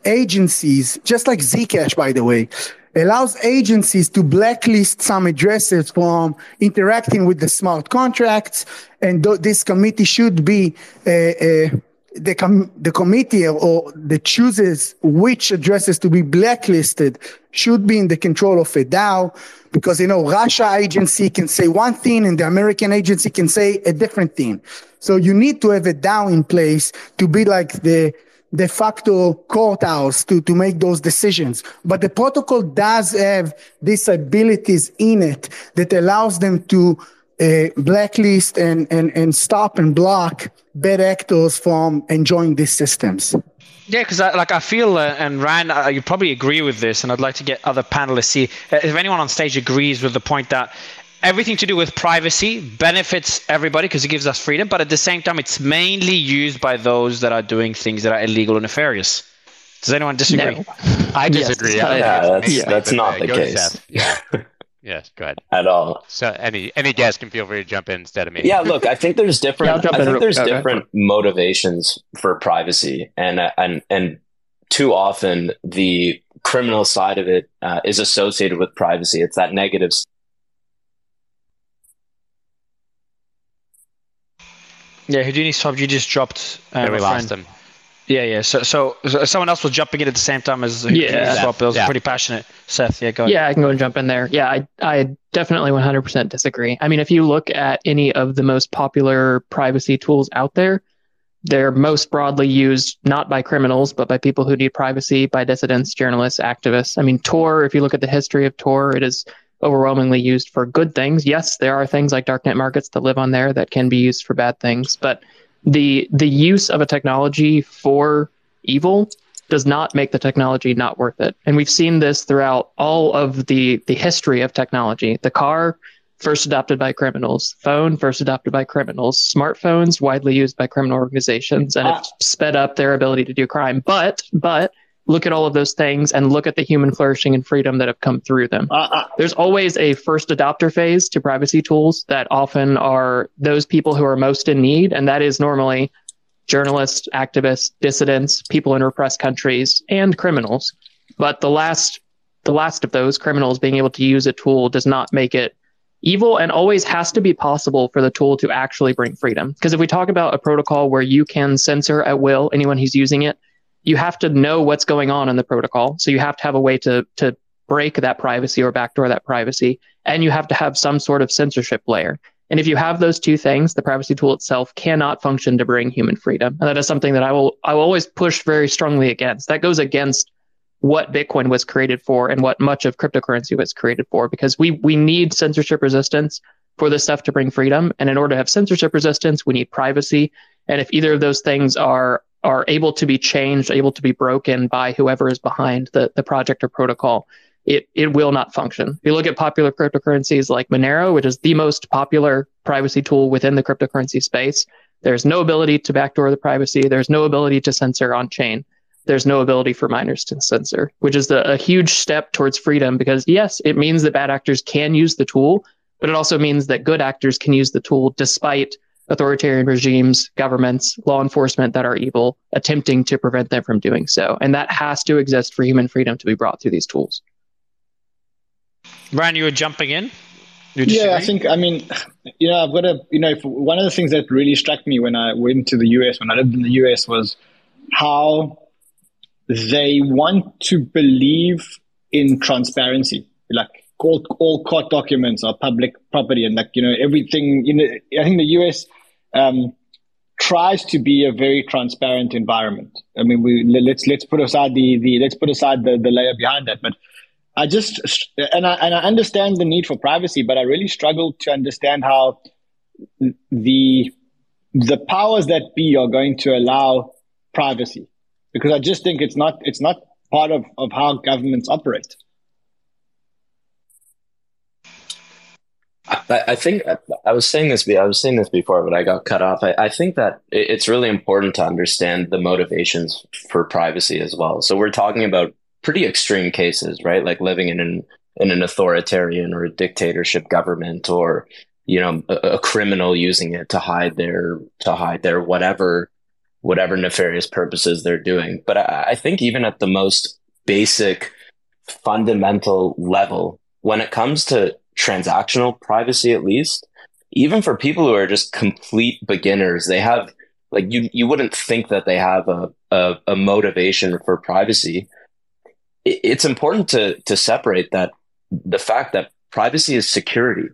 agencies, just like Zcash, by the way, allows agencies to blacklist some addresses from interacting with the smart contracts. And th- this committee should be uh, uh, the com- the committee or the chooses which addresses to be blacklisted should be in the control of a DAO because you know Russia agency can say one thing and the American agency can say a different thing. So you need to have a DAO in place to be like the de facto courthouse to, to make those decisions. But the protocol does have these abilities in it that allows them to uh, blacklist and, and, and stop and block bad actors from enjoying these systems. Yeah, because like I feel, uh, and Ryan, uh, you probably agree with this, and I'd like to get other panelists see uh, if anyone on stage agrees with the point that everything to do with privacy benefits everybody because it gives us freedom, but at the same time, it's mainly used by those that are doing things that are illegal and nefarious. Does anyone disagree? No. I disagree. Yes, I yeah, that's, yeah. that's not the case. Yeah. (laughs) Yes, go ahead. At all. So any any guest can feel free to jump in instead of me. Yeah, look, I think there's different. Yeah, I think there's okay. different motivations for privacy, and and and too often the criminal side of it uh, is associated with privacy. It's that negative. Yeah, Houdini Swap, you just dropped. Uh, There we my lost friend. him. Yeah, yeah. So, so, so someone else was jumping in at the same time as Yeah. Swap. It was Yeah. pretty passionate. Seth, yeah, go ahead. Yeah, I can go and jump in there. Yeah, I, I definitely 100% disagree. I mean, if you look at any of the most popular privacy tools out there, they're most broadly used not by criminals, but by people who need privacy, by dissidents, journalists, activists. I mean, Tor, if you look at the history of Tor, it is overwhelmingly used for good things. Yes, there are things like darknet markets that live on there that can be used for bad things, but the the use of a technology for evil does not make the technology not worth it. And we've seen this throughout all of the the history of technology. The car first adopted by criminals, phone first adopted by criminals, smartphones widely used by criminal organizations and ah. have sped up their ability to do crime. But but look at all of those things and look at the human flourishing and freedom that have come through them Uh, uh, there's always a first adopter phase to privacy tools that often are those people who are most in need, and that is normally journalists, activists, dissidents, people in repressed countries, and criminals. But the last, the last of those criminals being able to use a tool does not make it evil, and always has to be possible for the tool to actually bring freedom. Because if we talk about a protocol where you can censor at will anyone who's using it, you have to know what's going on in the protocol. So you have to have a way to to break that privacy or backdoor that privacy, and you have to have some sort of censorship layer. And if you have those two things, the privacy tool itself cannot function to bring human freedom. And that is something that I will I will always push very strongly against. That goes against what Bitcoin was created for and what much of cryptocurrency was created for, because we we need censorship resistance for this stuff to bring freedom. And in order to have censorship resistance, we need privacy. And if either of those things are are able to be changed, able to be broken by whoever is behind the, the project or protocol, it, it will not function. If you look at popular cryptocurrencies like Monero, which is the most popular privacy tool within the cryptocurrency space, there's no ability to backdoor the privacy. There's no ability to censor on chain. There's no ability for miners to censor, which is the, a huge step towards freedom because, yes, it means that bad actors can use the tool, but it also means that good actors can use the tool despite authoritarian regimes, governments, law enforcement that are evil attempting to prevent them from doing so. And that has to exist for human freedom to be brought through these tools. Ryan, you were jumping in. You yeah, I think I mean, you know, I've got a you know, if, one of the things that really struck me when I went to the US when I lived in the US was how they want to believe in transparency. Like all all court documents are public property, and like you know everything. You know, I think the US um, tries to be a very transparent environment. I mean, we let's let's put aside the the let's put aside the the layer behind that, but. I just and I and I understand the need for privacy, but I really struggle to understand how the the powers that be are going to allow privacy because I just think it's not it's not part of, of how governments operate. I, I think I was saying this. I was saying this before, but I got cut off. I, I think that it- it's really important to understand the motivations for privacy as well. So we're talking about pretty extreme cases, right? Like living in an in an authoritarian or a dictatorship government, or you know, a, a criminal using it to hide their to hide their whatever whatever nefarious purposes they're doing. But I, I think even at the most basic, fundamental level, when it comes to transactional privacy, at least, even for people who are just complete beginners, they have Like you, you wouldn't think that they have a, a, a motivation for privacy. It, it's important to, to separate that the fact that privacy is security,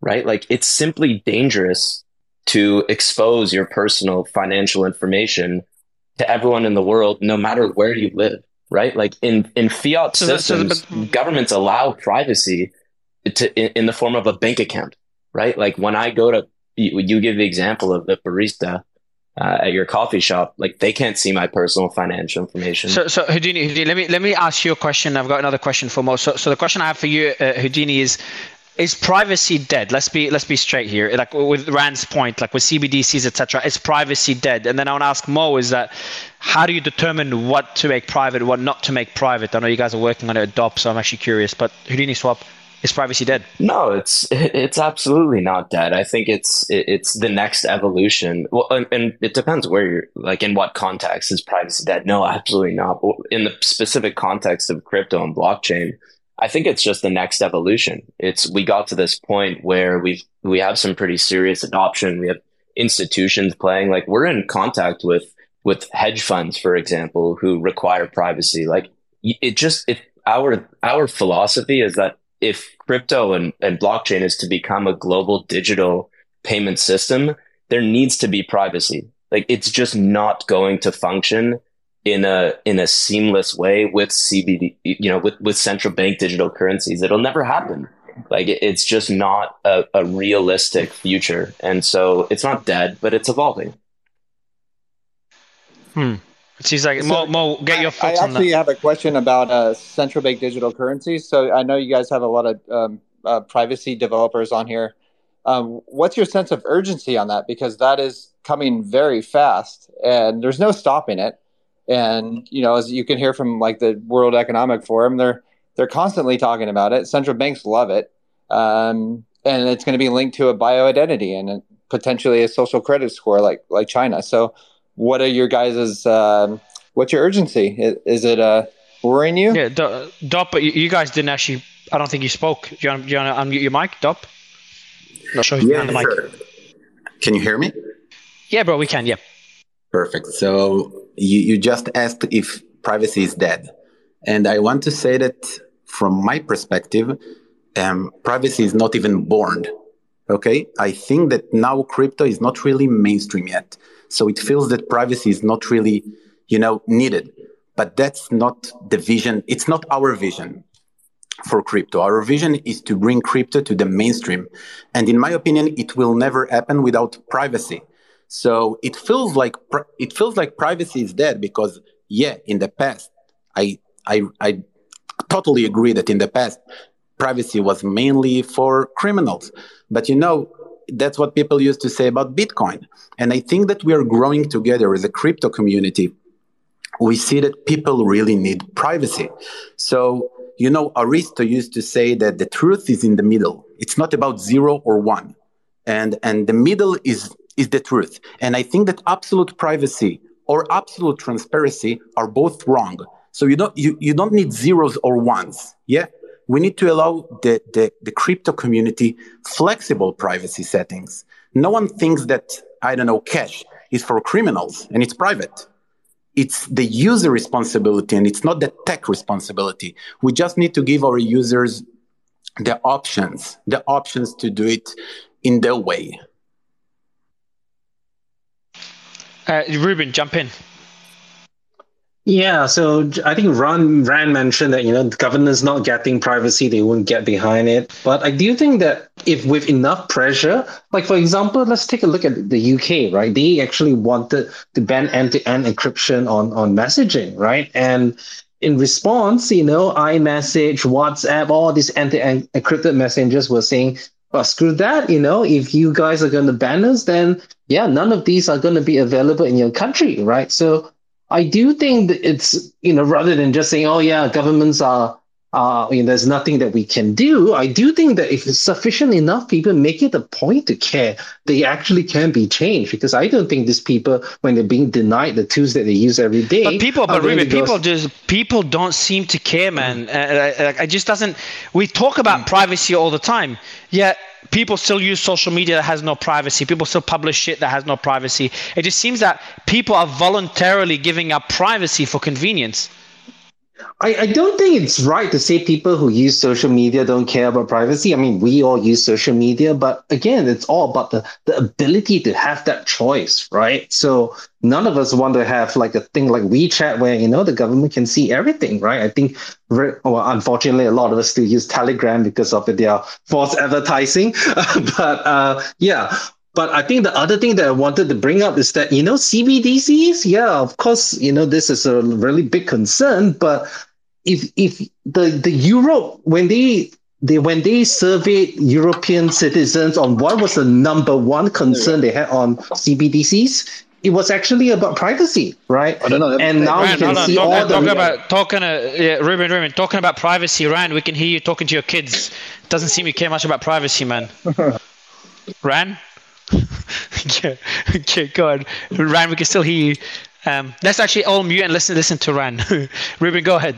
right? Like it's simply dangerous to expose your personal financial information to everyone in the world, no matter where you live, right? Like in, in fiat so systems, so governments allow privacy to, in, in, the form of a bank account, right? Like when I go to, you, you give the example of the barista uh, at your coffee shop, like they can't see my personal financial information. So, so Houdini, Houdini, let me let me ask you a question. I've got another question for Mo. So, so the question I have for you, uh, Houdini, is is privacy dead? Let's be let's be straight here. Like with Ran's point, like with CBDCs, etc., is privacy dead? And then I want to ask Mo: Is that how do you determine what to make private, what not to make private? I know you guys are working on it at DOP, so I'm actually curious. But Houdini Swap, is privacy dead? No, it's it's absolutely not dead. I think it's it's the next evolution. Well, and, and, it depends where you're like in what context is privacy dead. No, absolutely not. In the specific context of crypto and blockchain, I think it's just the next evolution. It's we got to this point where we've we have some pretty serious adoption. We have institutions playing like we're in contact with with hedge funds, for example, who require privacy. Like it just if our our philosophy is that if crypto and, and blockchain is to become a global digital payment system, there needs to be privacy. Like it's just not going to function in a in a seamless way with CBD, you know, with with central bank digital currencies. It'll never happen. Like it, it's just not a, a realistic future, and so it's not dead, but it's evolving. Hmm. Seems like so Mo, Mo, get your thoughts I, I actually have a question about uh, central bank digital currencies. So I know you guys have a lot of um, uh, privacy developers on here. Um, what's your sense of urgency on that? Because that is coming very fast, and there's no stopping it. And you know, as you can hear from like the World Economic Forum, they're they're constantly talking about it. Central banks love it, um, and it's going to be linked to a bio identity and potentially a social credit score like like China. So what are your guys's um, what's your urgency? Is, is it uh, worrying you? Yeah, DOP, but you guys didn't actually. I don't think you spoke. Do you want, do you want to unmute your mic, DOP? Not sure. Yeah, the mic. Sure. Can you hear me? Yeah, bro, we can. Yeah. Perfect. So you, you just asked if privacy is dead, and I want to say that from my perspective, um, privacy is not even born. Okay, I think that now crypto is not really mainstream yet. So it feels that privacy is not really, you know, needed. But that's not the vision. It's not our vision for crypto. Our vision is to bring crypto to the mainstream. And in my opinion, it will never happen without privacy. So it feels like it feels like privacy is dead because yeah, in the past, I I I totally agree that in the past privacy was mainly for criminals. But you know, that's what people used to say about Bitcoin. And I think that we are growing together as a crypto community. We see that people really need privacy. So, you know, Aristo used to say that the truth is in the middle. It's not about zero or one. And, and the middle is, is the truth. And I think that absolute privacy or absolute transparency are both wrong. So you don't, you, you don't need zeros or ones. Yeah we need to allow the, the, the crypto community flexible privacy settings. No one thinks that, I don't know, cash is for criminals and it's private. It's the user responsibility and it's not the tech responsibility. We just need to give our users the options, the options to do it in their way. Uh, Reuben, jump in. Yeah, so I think Ron Ran mentioned that you know the governors not getting privacy, they won't get behind it. But I do think that if with enough pressure, like for example, let's take a look at the UK, right? They actually wanted to ban end-to-end encryption on on messaging, right? And in response, you know, iMessage, WhatsApp, all these end-to-end encrypted messengers were saying, well, screw that, you know, if you guys are going to ban us, then yeah, none of these are going to be available in your country, right? So I do think that it's, you know, rather than just saying, oh, yeah, governments are, uh, you know, there's nothing that we can do. I do think that if sufficient enough people make it a point to care, they actually can be changed. Because I don't think these people, when they're being denied the tools that they use every day, but people, but really, people just people don't seem to care, man. Mm. Uh, I, uh, I just doesn't. We talk about mm. privacy all the time, yet people still use social media that has no privacy. People still publish shit that has no privacy. It just seems that people are voluntarily giving up privacy for convenience. I, I don't think it's right to say people who use social media don't care about privacy. I mean, we all use social media, but again, it's all about the, the ability to have that choice, right? So none of us want to have like a thing like WeChat where, you know, the government can see everything, right? I think, well, unfortunately, a lot of us still use Telegram because of their false advertising. (laughs) but uh, yeah, but I think the other thing that I wanted to bring up is that, you know, CBDCs, yeah, of course, you know, this is a really big concern, but if if the, the Europe when they they when they surveyed European citizens on what was the number one concern they had on CBDCs, it was actually about privacy, right? I don't know. And now Ryan, you can see talk- all the talking about talking, uh, yeah, Reuben, Reuben, talking about privacy. Ryan, we can hear you talking to your kids. Doesn't seem you care much about privacy, man. (laughs) Ryan. (laughs) okay, okay, go on. Ryan, we can still hear you. Um, let's actually all mute and listen. Listen to Ryan. (laughs) Reuben, go ahead.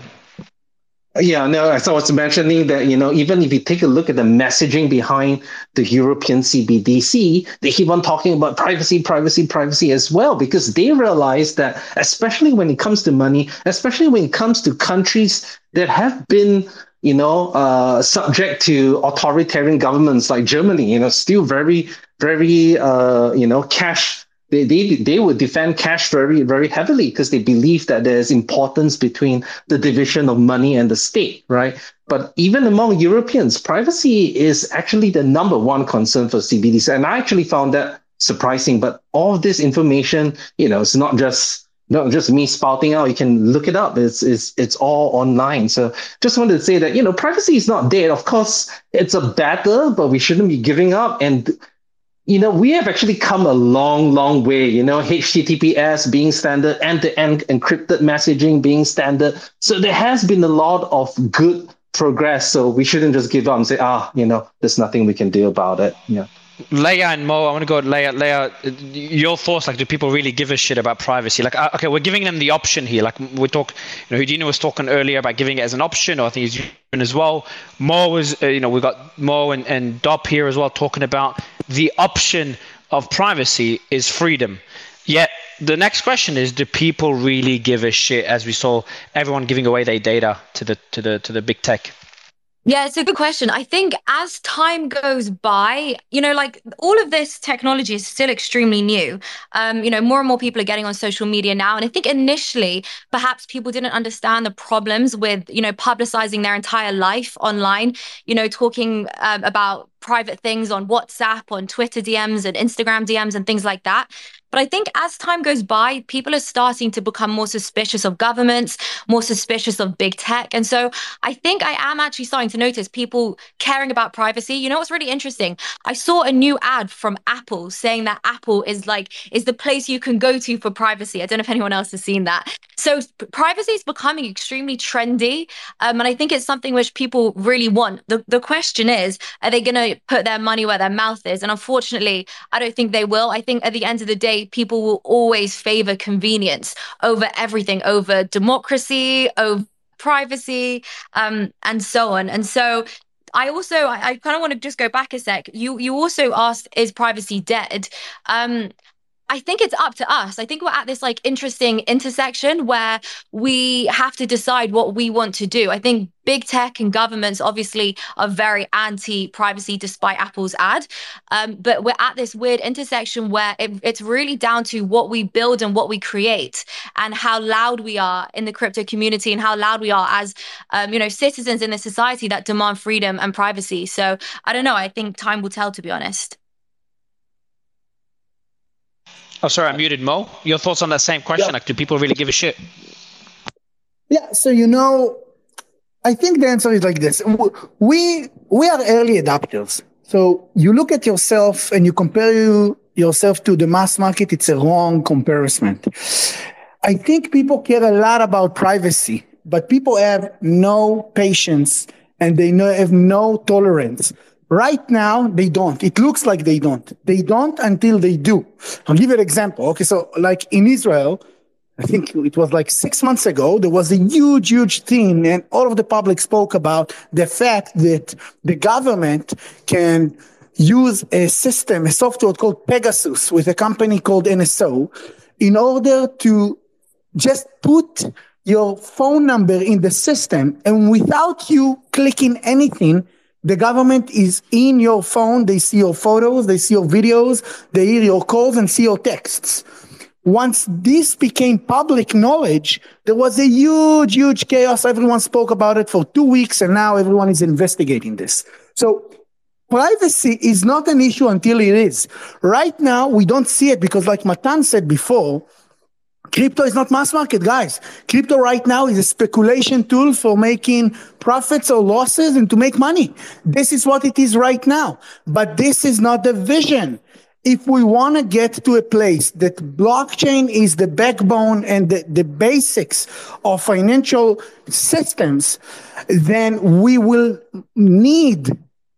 Yeah, no, as I was mentioning that, you know, even if you take a look at the messaging behind the European CBDC, they keep on talking about privacy, privacy, privacy as well, because they realize that, especially when it comes to money, especially when it comes to countries that have been, you know, uh, subject to authoritarian governments like Germany, you know, still very, very, uh, you know, cash they, they, they would defend cash very, very heavily because they believe that there's importance between the division of money and the state, right? But even among Europeans, privacy is actually the number one concern for CBDC. And I actually found that surprising. But all this information, you know, it's not just not just me spouting out. You can look it up. It's it's it's all online. So just wanted to say that you know privacy is not dead. Of course, it's a battle, but we shouldn't be giving up. And you know, we have actually come a long, long way. You know, HTTPS being standard, end-to-end encrypted messaging being standard. So there has been a lot of good progress. So we shouldn't just give up and say, ah, you know, there's nothing we can do about it. Yeah. Leia and Mo, I want to go Leia. Leia, your thoughts? Like, do people really give a shit about privacy? Like, uh, okay, we're giving them the option here. Like, we talk. You know, Houdini was talking earlier about giving it as an option, or I think he's doing as well. Mo was, uh, you know, we got Mo and and DOP here as well talking about the option of privacy is freedom. Yet the next question is: Do people really give a shit? As we saw, everyone giving away their data to the to the to the big tech. Yeah, it's a good question. I think as time goes by, you know, like all of this technology is still extremely new. Um, you know, more and more people are getting on social media now. And I think initially, perhaps people didn't understand the problems with, you know, publicizing their entire life online, you know, talking um, about private things on WhatsApp, on Twitter DMs and Instagram DMs and things like that. But I think as time goes by, people are starting to become more suspicious of governments, more suspicious of big tech. And so I think I am actually starting to notice people caring about privacy. You know what's really interesting? I saw a new ad from Apple saying that Apple is like, is the place you can go to for privacy. I don't know if anyone else has seen that. So privacy is becoming extremely trendy. Um, and I think it's something which people really want. The, the question is, are they going to put their money where their mouth is? And unfortunately, I don't think they will. I think at the end of the day, people will always favor convenience over everything, over democracy, over privacy, um, and so on. And so I also I, I kind of want to just go back a sec. You you also asked, is privacy dead? Um, I think it's up to us. I think we're at this like interesting intersection where we have to decide what we want to do. I think big tech and governments obviously are very anti privacy despite Apple's ad. Um, but we're at this weird intersection where it, it's really down to what we build and what we create and how loud we are in the crypto community and how loud we are as, um, you know, citizens in the society that demand freedom and privacy. So I don't know. I think time will tell, to be honest. Oh, sorry, I muted Mo. Your thoughts on that same question? Yeah. Like, do people really give a shit? Yeah, so you know, I think the answer is like this. We we are early adopters. So you look at yourself and you compare you, yourself to the mass market, it's a wrong comparison. I think people care a lot about privacy, but people have no patience and they have no tolerance. Right now, they don't. It looks like they don't. They don't until they do. I'll give you an example. Okay, so like in Israel, I think it was like six months ago, there was a huge, huge thing, and all of the public spoke about the fact that the government can use a system, a software called Pegasus with a company called NSO in order to just put your phone number in the system and without you clicking anything, the government is in your phone. They see your photos, they see your videos, they hear your calls and see your texts. Once this became public knowledge, there was a huge, huge chaos. Everyone spoke about it for two weeks and now everyone is investigating this. So privacy is not an issue until it is. Right now, we don't see it because like Matan said before, Crypto is not mass market, guys. Crypto right now is a speculation tool for making profits or losses and to make money. This is what it is right now. But this is not the vision. If we want to get to a place that blockchain is the backbone and the, the basics of financial systems, then we will need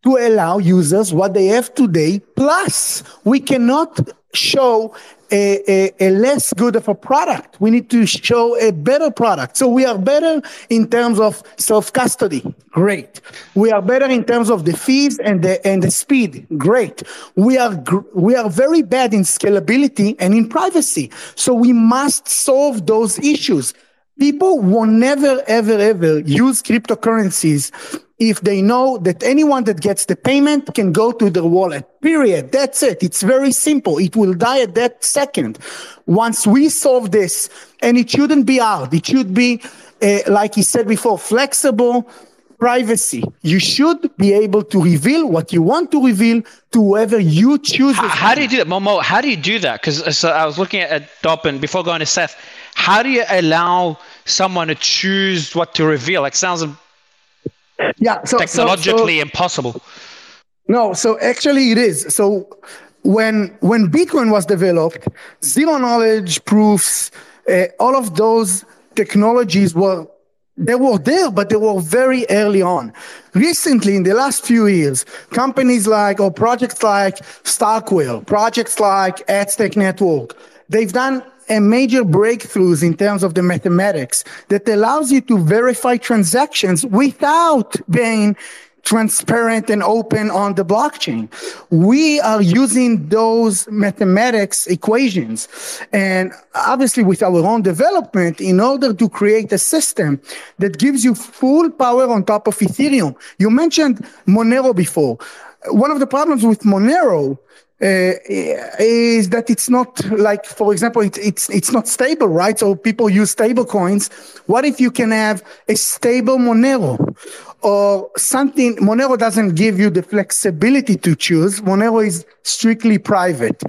to allow users what they have today. Plus, we cannot show a, a, a, less good of a product. We need to show a better product. So we are better in terms of self-custody. Great. We are better in terms of the fees and the, and the speed. Great. We are, we are very bad in scalability and in privacy. So we must solve those issues. People will never, ever, ever use cryptocurrencies if they know that anyone that gets the payment can go to their wallet. Period. That's it. It's very simple. It will die at that second. Once we solve this, and it shouldn't be hard, it should be, uh, like he said before, flexible privacy. You should be able to reveal what you want to reveal to whoever you choose. How, how do you do that, Momo? How do you do that? Because uh, so I was looking at Doppen before going to Seth. How do you allow someone to choose what to reveal? It sounds yeah so technologically so, so, impossible no so actually it is so when when bitcoin was developed zero knowledge proofs uh, all of those technologies were they were there, but they were very early on. Recently, in the last few years, companies like or projects like Starkware, projects like Aztec Network, they've done a major breakthroughs in terms of the mathematics that allows you to verify transactions without being transparent and open on the blockchain. We are using those mathematics equations and obviously with our own development in order to create a system that gives you full power on top of Ethereum. You mentioned Monero before. One of the problems with Monero Uh, uh, is that it's not like, for example, it, it's it's not stable, right? So people use stable coins. What if you can have a stable Monero or something? Monero doesn't give you the flexibility to choose. Monero is strictly private.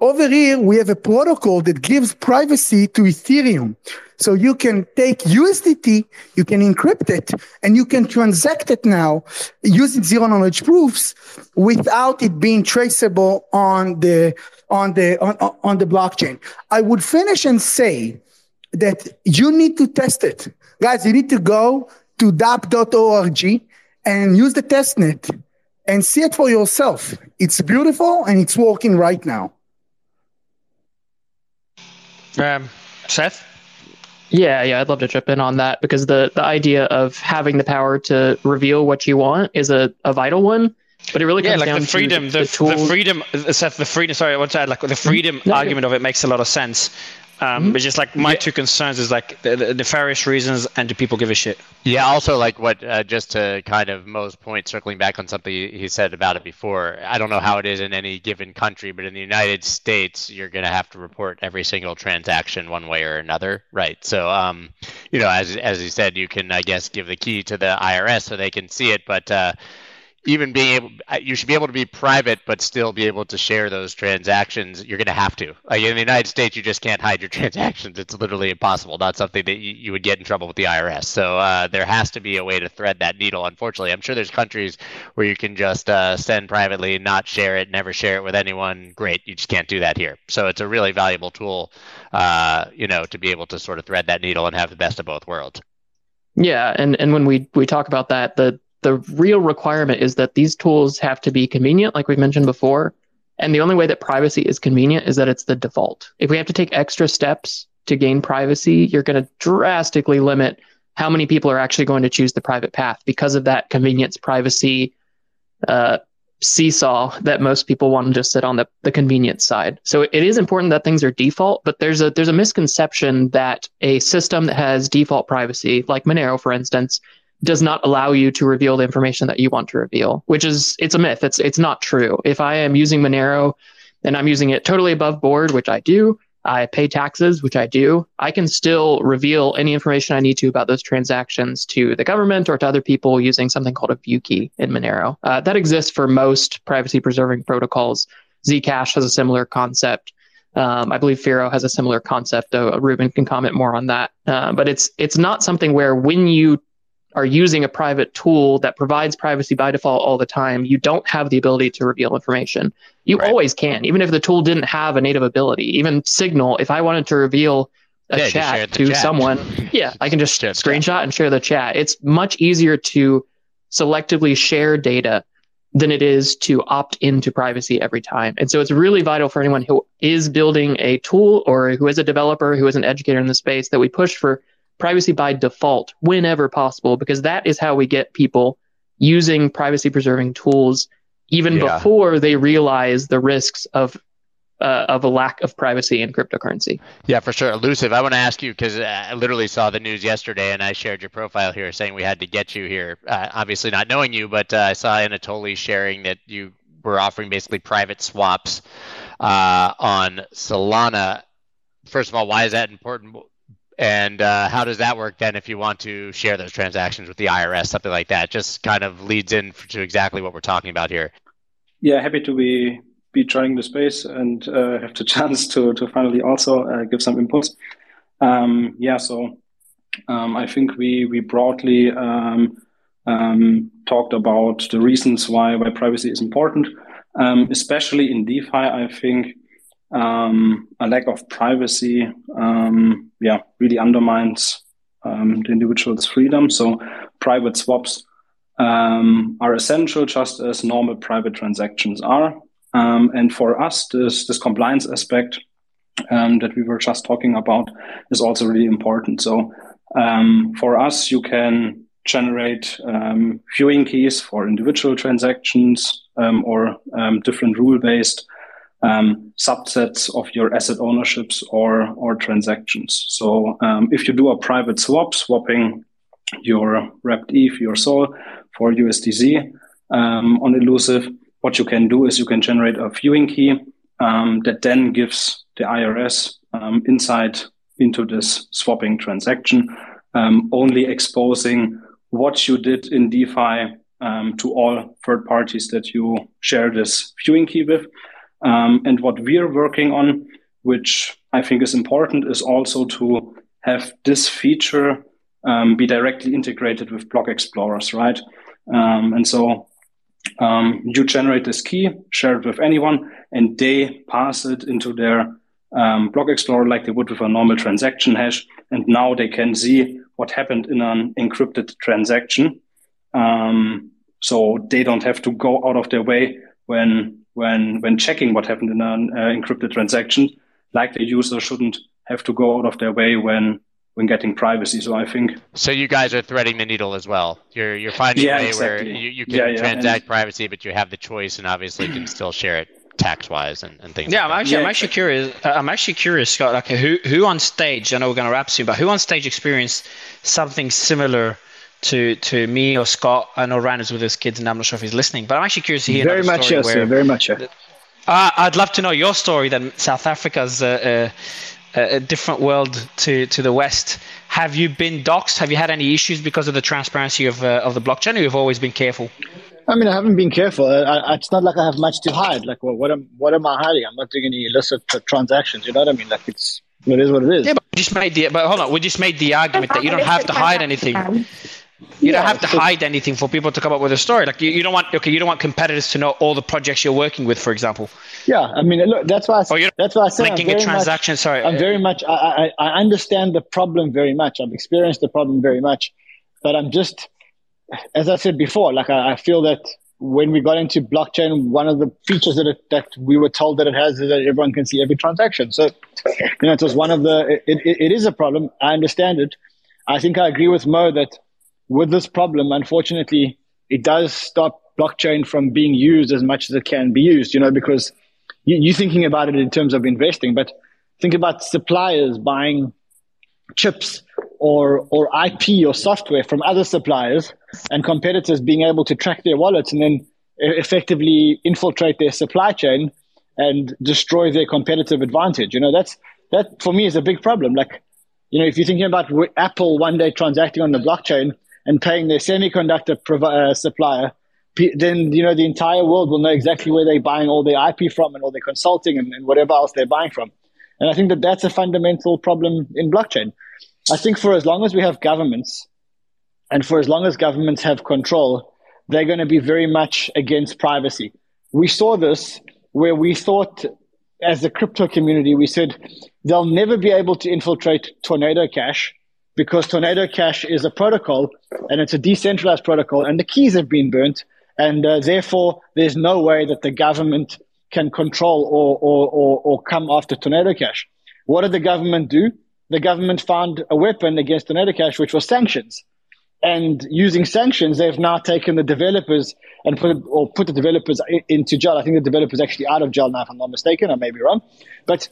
Over here, we have a protocol that gives privacy to Ethereum. So you can take USDT, you can encrypt it, and you can transact it now using zero knowledge proofs without it being traceable on the on the on, on the blockchain. I would finish and say that you need to test it. Guys, you need to go to dop.org and use the testnet and see it for yourself. It's beautiful and it's working right now. Um, Seth? Yeah, yeah, I'd love to chip in on that because the the idea of having the power to reveal what you want is a, a vital one. But it really comes yeah, like down the freedom, to the, the, the, the freedom, Seth, the freedom. Sorry, I want to add like the freedom no, argument of it makes a lot of sense. Um, mm-hmm. But just like my yeah. two concerns is like the, the, nefarious reasons and do people give a shit? Yeah. Also, like what uh, just to kind of Mo's point, circling back on something he said about it before. I don't know how it is in any given country, but in the United States, you're going to have to report every single transaction one way or another, right? So, um, you know, as as he said, you can I guess give the key to the IRS so they can see it, but uh, even being able you should be able to be private but still be able to share those transactions. You're going to have to. Like in the united states you just can't hide your (laughs) transactions. It's literally impossible. Not something that you, you would get in trouble with the irs so uh, there has to be a way to thread that needle unfortunately. I'm sure there's countries where you can just uh, send privately not share it never share it with anyone. Great. You just can't do that here. So it's a really valuable tool uh, you know to be able to sort of thread that needle and have the best of both worlds. Yeah and and when we we talk about that the the real requirement is that these tools have to be convenient, like we mentioned before. And the only way that privacy is convenient is that it's the default. If we have to take extra steps to gain privacy, you're going to drastically limit how many people are actually going to choose the private path because of that convenience privacy uh, seesaw that most people want to just sit on the, the convenience side. So it is important that things are default, but there's a there's a misconception that a system that has default privacy, like Monero, for instance, does not allow you to reveal the information that you want to reveal, which is it's a myth. It's it's not true. If I am using Monero and I'm using it totally above board, which I do, I pay taxes, which I do, I can still reveal any information I need to about those transactions to the government or to other people using something called a view key in Monero. Uh, that exists for most privacy preserving protocols. Zcash has a similar concept. Um, I believe Firo has a similar concept, though Reuben can comment more on that. Uh, but it's it's not something where when you are using a private tool that provides privacy by default all the time, you don't have the ability to reveal information. You right. always can, even if the tool didn't have a native ability. Even Signal, if I wanted to reveal a yeah, chat to chat. someone, (laughs) yeah, I can just screenshot and share the chat. It's much easier to selectively share data than it is to opt into privacy every time. And so it's really vital for anyone who is building a tool or who is a developer, who is an educator in the space that we push for privacy by default whenever possible, because that is how we get people using privacy preserving tools even yeah. before they realize the risks of uh, of a lack of privacy in cryptocurrency. Yeah, for sure. Elusiv, I want to ask you because I literally saw the news yesterday and I shared your profile here saying we had to get you here. Uh, obviously, not knowing you, but uh, I saw Anatoly sharing that you were offering basically private swaps uh, on Solana. First of all, why is that important? And uh, how does that work then if you want to share those transactions with the IRS, something like that? Just kind of leads in to exactly what we're talking about here. Yeah, happy to be be joining the space and uh, have the (laughs) chance to to finally also uh, give some impulse. Um, yeah, so um, I think we we broadly um, um talked about the reasons why why privacy is important, um, especially in DeFi. I think um, a lack of privacy, um, yeah, really undermines um, the individual's freedom. So private swaps um, are essential, just as normal private transactions are. Um, and for us, this this compliance aspect um, that we were just talking about is also really important. So for us, you can generate viewing keys for individual transactions or different rule-based um, subsets of your asset ownerships or or transactions. So um, if you do a private swap, swapping your wrapped ETH, your SOL for USDC um, on Elusiv, what you can do is you can generate a viewing key um, that then gives the IRS um, insight into this swapping transaction, um, only exposing what you did in DeFi to all third parties that you share this viewing key with. Um, and what we're working on, which I think is important, is also to have this feature um, be directly integrated with block explorers, right? Um, and so um, you generate this key, share it with anyone, and they pass it into their um, block explorer like they would with a normal transaction hash. And now they can see what happened in an encrypted transaction. Um, so they don't have to go out of their way when when when checking what happened in an uh, encrypted transaction, like the user shouldn't have to go out of their way when when getting privacy. So I think. So you guys are threading the needle as well. You're you're finding yeah, a way exactly. where you, you can yeah, yeah. transact and, privacy, but you have the choice and obviously can (clears throat) still share it tax wise and, and things. Yeah, like I'm actually yeah. I'm actually curious. I'm actually curious, Scott. Like who who on stage? I know we're going to wrap soon, but who on stage experienced something similar? To to me or Scott. I know Ryan is with his kids, and I'm not sure if he's listening. But I'm actually curious to hear. Very much, yes, where, very much. Yeah. Uh, I'd love to know your story. Then South Africa's a, a, a, different world to to the West. Have you been doxxed? Have you had any issues because of the transparency of uh, of the blockchain? Or you've always been careful. I mean, I haven't been careful. I, it's not like I have much to hide. Like, well, what am what am I hiding? I'm not doing any illicit transactions. You know what I mean? Like, it's it is what it is. Yeah, but we just made the but hold on. We just made the argument that you don't have to hide anything. You yeah, don't have to hide anything for people to come up with a story. Like you, you don't want okay, you don't want competitors to know all the projects you're working with, for example. Yeah, I mean, look, that's why. I, oh, that's why I said linking a transaction. Much, sorry, I'm very much. I, I, I understand the problem very much. I've experienced the problem very much, but I'm just, as I said before, like I, I feel that when we got into blockchain, one of the features that it, that we were told that it has is that everyone can see every transaction. So, you know, it was one of the. It, it, it is a problem. I understand it. I think I agree with Mo that with this problem, unfortunately, it does stop blockchain from being used as much as it can be used, you know, because you, are thinking about it in terms of investing, but think about suppliers buying chips or, or IP or software from other suppliers and competitors being able to track their wallets and then effectively infiltrate their supply chain and destroy their competitive advantage. You know, that's, that for me is a big problem. Like, you know, if you're thinking about Apple one day transacting on the blockchain and paying their semiconductor provi- uh, supplier then you know the entire world will know exactly where they're buying all their IP from and all their consulting and, and whatever else they're buying from. And I think that that's a fundamental problem in blockchain. I think for as long as we have governments, and for as long as governments have control, they're going to be very much against privacy. We saw this where we thought, as a crypto community, we said they'll never be able to infiltrate Tornado Cash because Tornado Cash is a protocol and it's a decentralized protocol, and the keys have been burnt and uh, therefore there's no way that the government can control or, or, or, or come after Tornado Cash. What did the government do? The government found a weapon against Tornado Cash, which was sanctions. And using sanctions, they've now taken the developers and put or put the developers into jail. I think the developers actually out of jail now, if I'm not mistaken. I may be wrong. But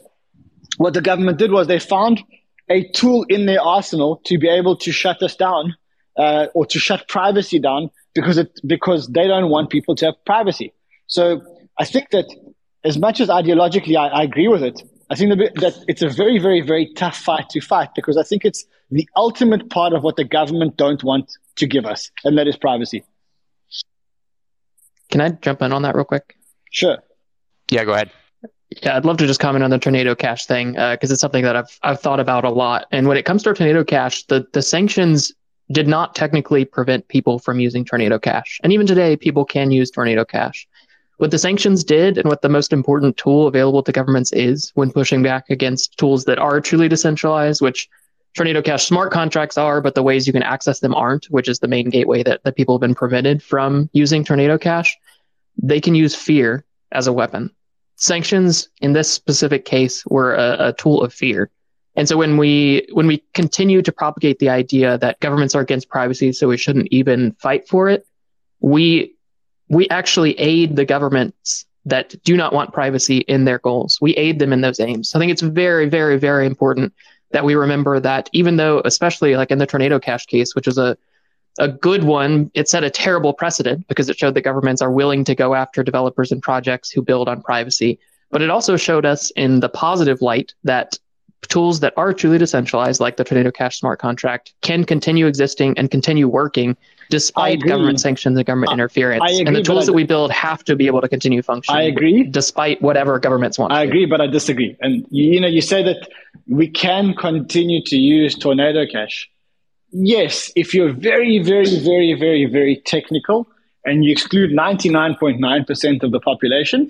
what the government did was they found a tool in their arsenal to be able to shut us down uh, or to shut privacy down because it because they don't want people to have privacy. So I think that as much as ideologically I, I agree with it, I think that, that it's a very, very, very tough fight to fight because I think it's the ultimate part of what the government don't want to give us, and that is privacy. Can I jump in on that real quick? Sure. Yeah, go ahead. Yeah, I'd love to just comment on the Tornado Cash thing because uh, it's something that I've I've thought about a lot. And when it comes to Tornado Cash, the the sanctions did not technically prevent people from using Tornado Cash. And even today, people can use Tornado Cash. What the sanctions did and what the most important tool available to governments is when pushing back against tools that are truly decentralized, which Tornado Cash smart contracts are, but the ways you can access them aren't, which is the main gateway that, that people have been prevented from using Tornado Cash. They can use fear as a weapon. Sanctions in this specific case were a, a tool of fear. And so when we when we continue to propagate the idea that governments are against privacy, so we shouldn't even fight for it, we we actually aid the governments that do not want privacy in their goals. We aid them in those aims. So I think it's very, very, very important that we remember that even though, especially like in the Tornado Cash case, which is a a good one, it set a terrible precedent because it showed that governments are willing to go after developers and projects who build on privacy. But it also showed us in the positive light that tools that are truly decentralized, like the Tornado Cash smart contract, can continue existing and continue working despite government sanctions and government interference. Agree, and the tools that we build have to be able to continue functioning. I agree. Despite whatever governments want. I agree, but I disagree. And you know, you say that we can continue to use Tornado Cash. Yes, if you're very, very, very, very, very technical and you exclude 99.9% of the population,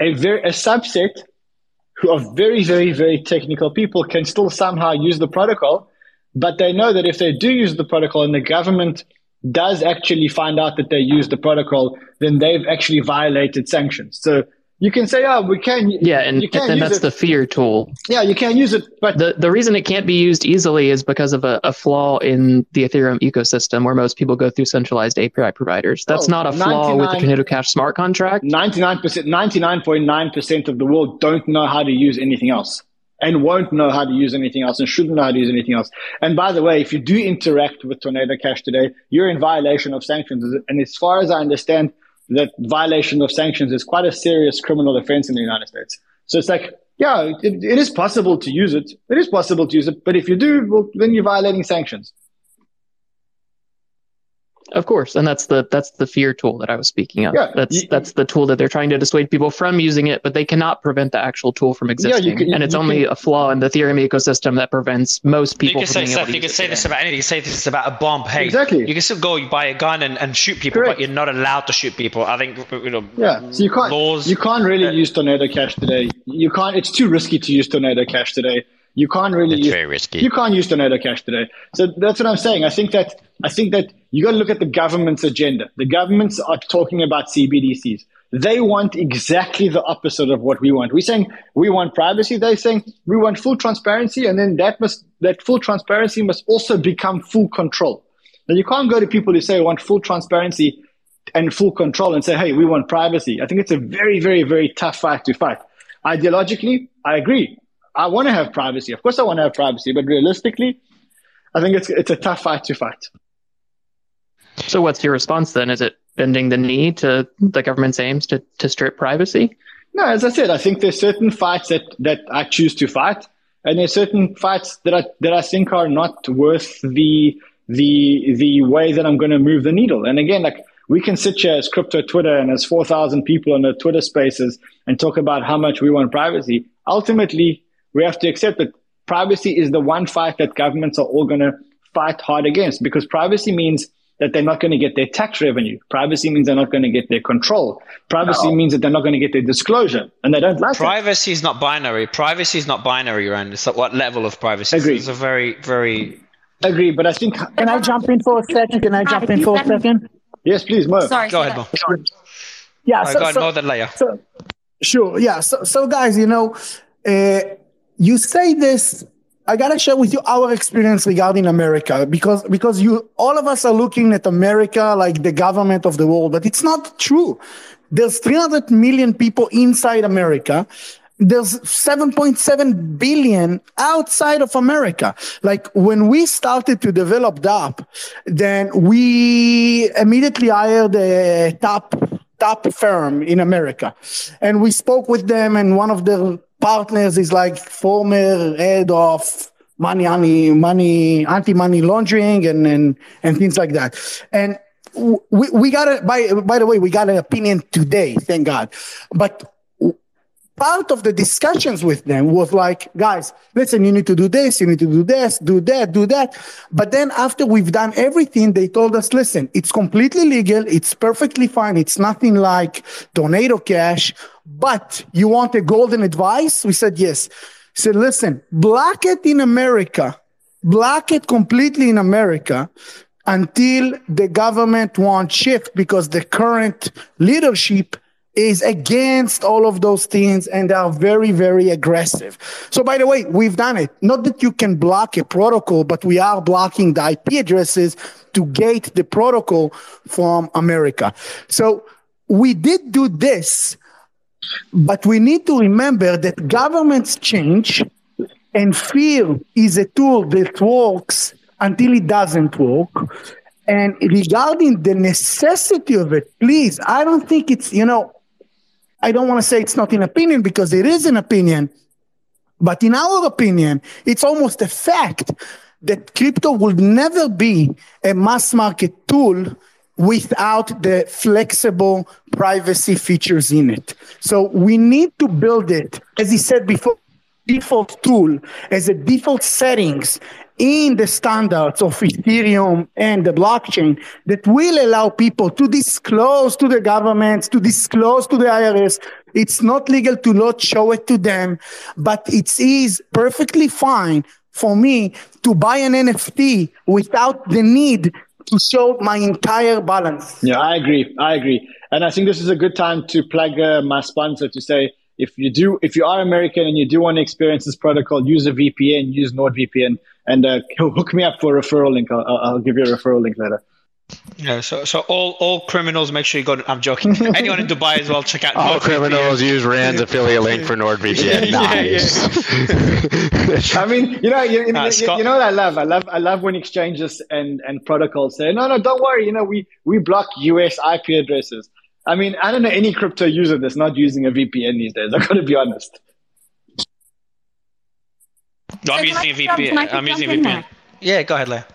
a very a subset who are very, very, very technical people can still somehow use the protocol, but they know that if they do use the protocol and the government does actually find out that they use the protocol, then they've actually violated sanctions. So you can say, oh, we can. Yeah, and, and that's it. the fear tool. Yeah, you can't use it, but the the reason it can't be used easily is because of a, a flaw in the Ethereum ecosystem, where most people go through centralized API providers. That's oh, not a flaw with the Tornado Cash smart contract. Ninety nine percent, ninety nine point nine percent of the world don't know how to use anything else, and won't know how to use anything else, and shouldn't know how to use anything else. And by the way, if you do interact with Tornado Cash today, you're in violation of sanctions. And as far as I understand that violation of sanctions is quite a serious criminal offense in the United States. So it's like, yeah, it, it is possible to use it. It is possible to use it. But if you do, well, then you're violating sanctions. Of course, and that's the that's the fear tool that I was speaking of. Yeah, that's you, that's the tool that they're trying to dissuade people from using it, but they cannot prevent the actual tool from existing. Yeah, can, and it's only can, a flaw in the Ethereum ecosystem that prevents most people. You can from say stuff. You can say this about anything. You can say this is about a bomb. Hey, exactly. You can still go you buy a gun and, and shoot people, Correct. but you're not allowed to shoot people. I think you know. Yeah, so you can't laws. You can't really uh, use Tornado Cash today. You can't. It's too risky to use Tornado Cash today. You can't really it's use, very risky. You can't use Tornado Cash today. So that's what I'm saying. I think that I think that you got to look at the government's agenda. The governments are talking about CBDCs. They want exactly the opposite of what we want. We're saying we want privacy. They're saying we want full transparency, and then that must that full transparency must also become full control. Now you can't go to people who say we want full transparency and full control and say, hey, we want privacy. I think it's a very, very, very tough fight to fight. Ideologically, I agree. I want to have privacy. Of course, I want to have privacy, but realistically, I think it's it's a tough fight to fight. So, what's your response then? Is it bending the knee to the government's aims to, to strip privacy? No, as I said, I think there's certain fights that, that I choose to fight, and there's certain fights that I that I think are not worth the the the way that I'm going to move the needle. And again, like we can sit here as crypto Twitter and as 4,000 people on the Twitter spaces and talk about how much we want privacy. Ultimately, we have to accept that privacy is the one fight that governments are all going to fight hard against because privacy means that they're not going to get their tax revenue. Privacy means they're not going to get their control. Privacy no. means that they're not going to get their disclosure, and they don't like privacy. is not binary. Privacy is not binary, Ran. It's like what level of privacy? Agree. It's a very, very. Agree, but I think. Can I jump in for a second? Can I jump in for a second? Yes, please, Mo. Sorry. Go ahead, Mo. Yeah. So, go ahead, so, Mo, then Leah. So, sure. Yeah. So, so guys, you know, uh, you say this I gotta share with you our experience regarding America because because you all of us are looking at America like the government of the world, but it's not true. There's 300 million people inside America. There's 7.7 billion outside of America. Like when we started to develop DOP, then we immediately hired a top top firm in America, and we spoke with them. And one of the partners is like former head of money, money, money, anti-money laundering and, and, and things like that. And we, we got it by, by the way, we got an opinion today, thank God. But part of the discussions with them was like, guys, listen, you need to do this, you need to do this, do that, do that. But then after we've done everything, they told us, listen, it's completely legal, it's perfectly fine, it's nothing like Tornado Cash, but you want a golden advice? We said yes. He said, listen, block it in America, block it completely in America until the government won't shift because the current leadership is against all of those things and they are very, very aggressive. So, by the way, we've done it. Not that you can block a protocol, but we are blocking the IP addresses to gate the protocol from America. So, we did do this, but we need to remember that governments change and fear is a tool that works until it doesn't work. And regarding the necessity of it, please, I don't think it's, you know, I don't want to say it's not an opinion because it is an opinion, but in our opinion, it's almost a fact that crypto will never be a mass market tool without the flexible privacy features in it. So we need to build it, as he said before, default tool as a default settings in the standards of Ethereum and the blockchain that will allow people to disclose to the governments, to disclose to the IRS. It's not legal to not show it to them, but it is perfectly fine for me to buy an NFT without the need to show my entire balance. Yeah, I agree. I agree. And I think this is a good time to plug uh, my sponsor to say, if you do, if you are American and you do want to experience this protocol, use a VPN, use NordVPN and uh, (laughs) hook me up for a referral link. I'll, I'll give you a referral link later. Yeah, so so all all criminals make sure you go. To, I'm joking. (laughs) Anyone in Dubai as well, check out. All criminals use Ran's (laughs) affiliate link for NordVPN. yeah, nice. Yeah, yeah. I mean, you know, you, you, uh, you, you, know what I love. I love I love when exchanges and and protocols say, no, no, don't worry. You know, we we block US IP addresses. I mean, I don't know any crypto user that's not using a VPN these days. I've got to be honest. No, I'm using a VPN. I'm using VPN. Yeah, go ahead, Leah.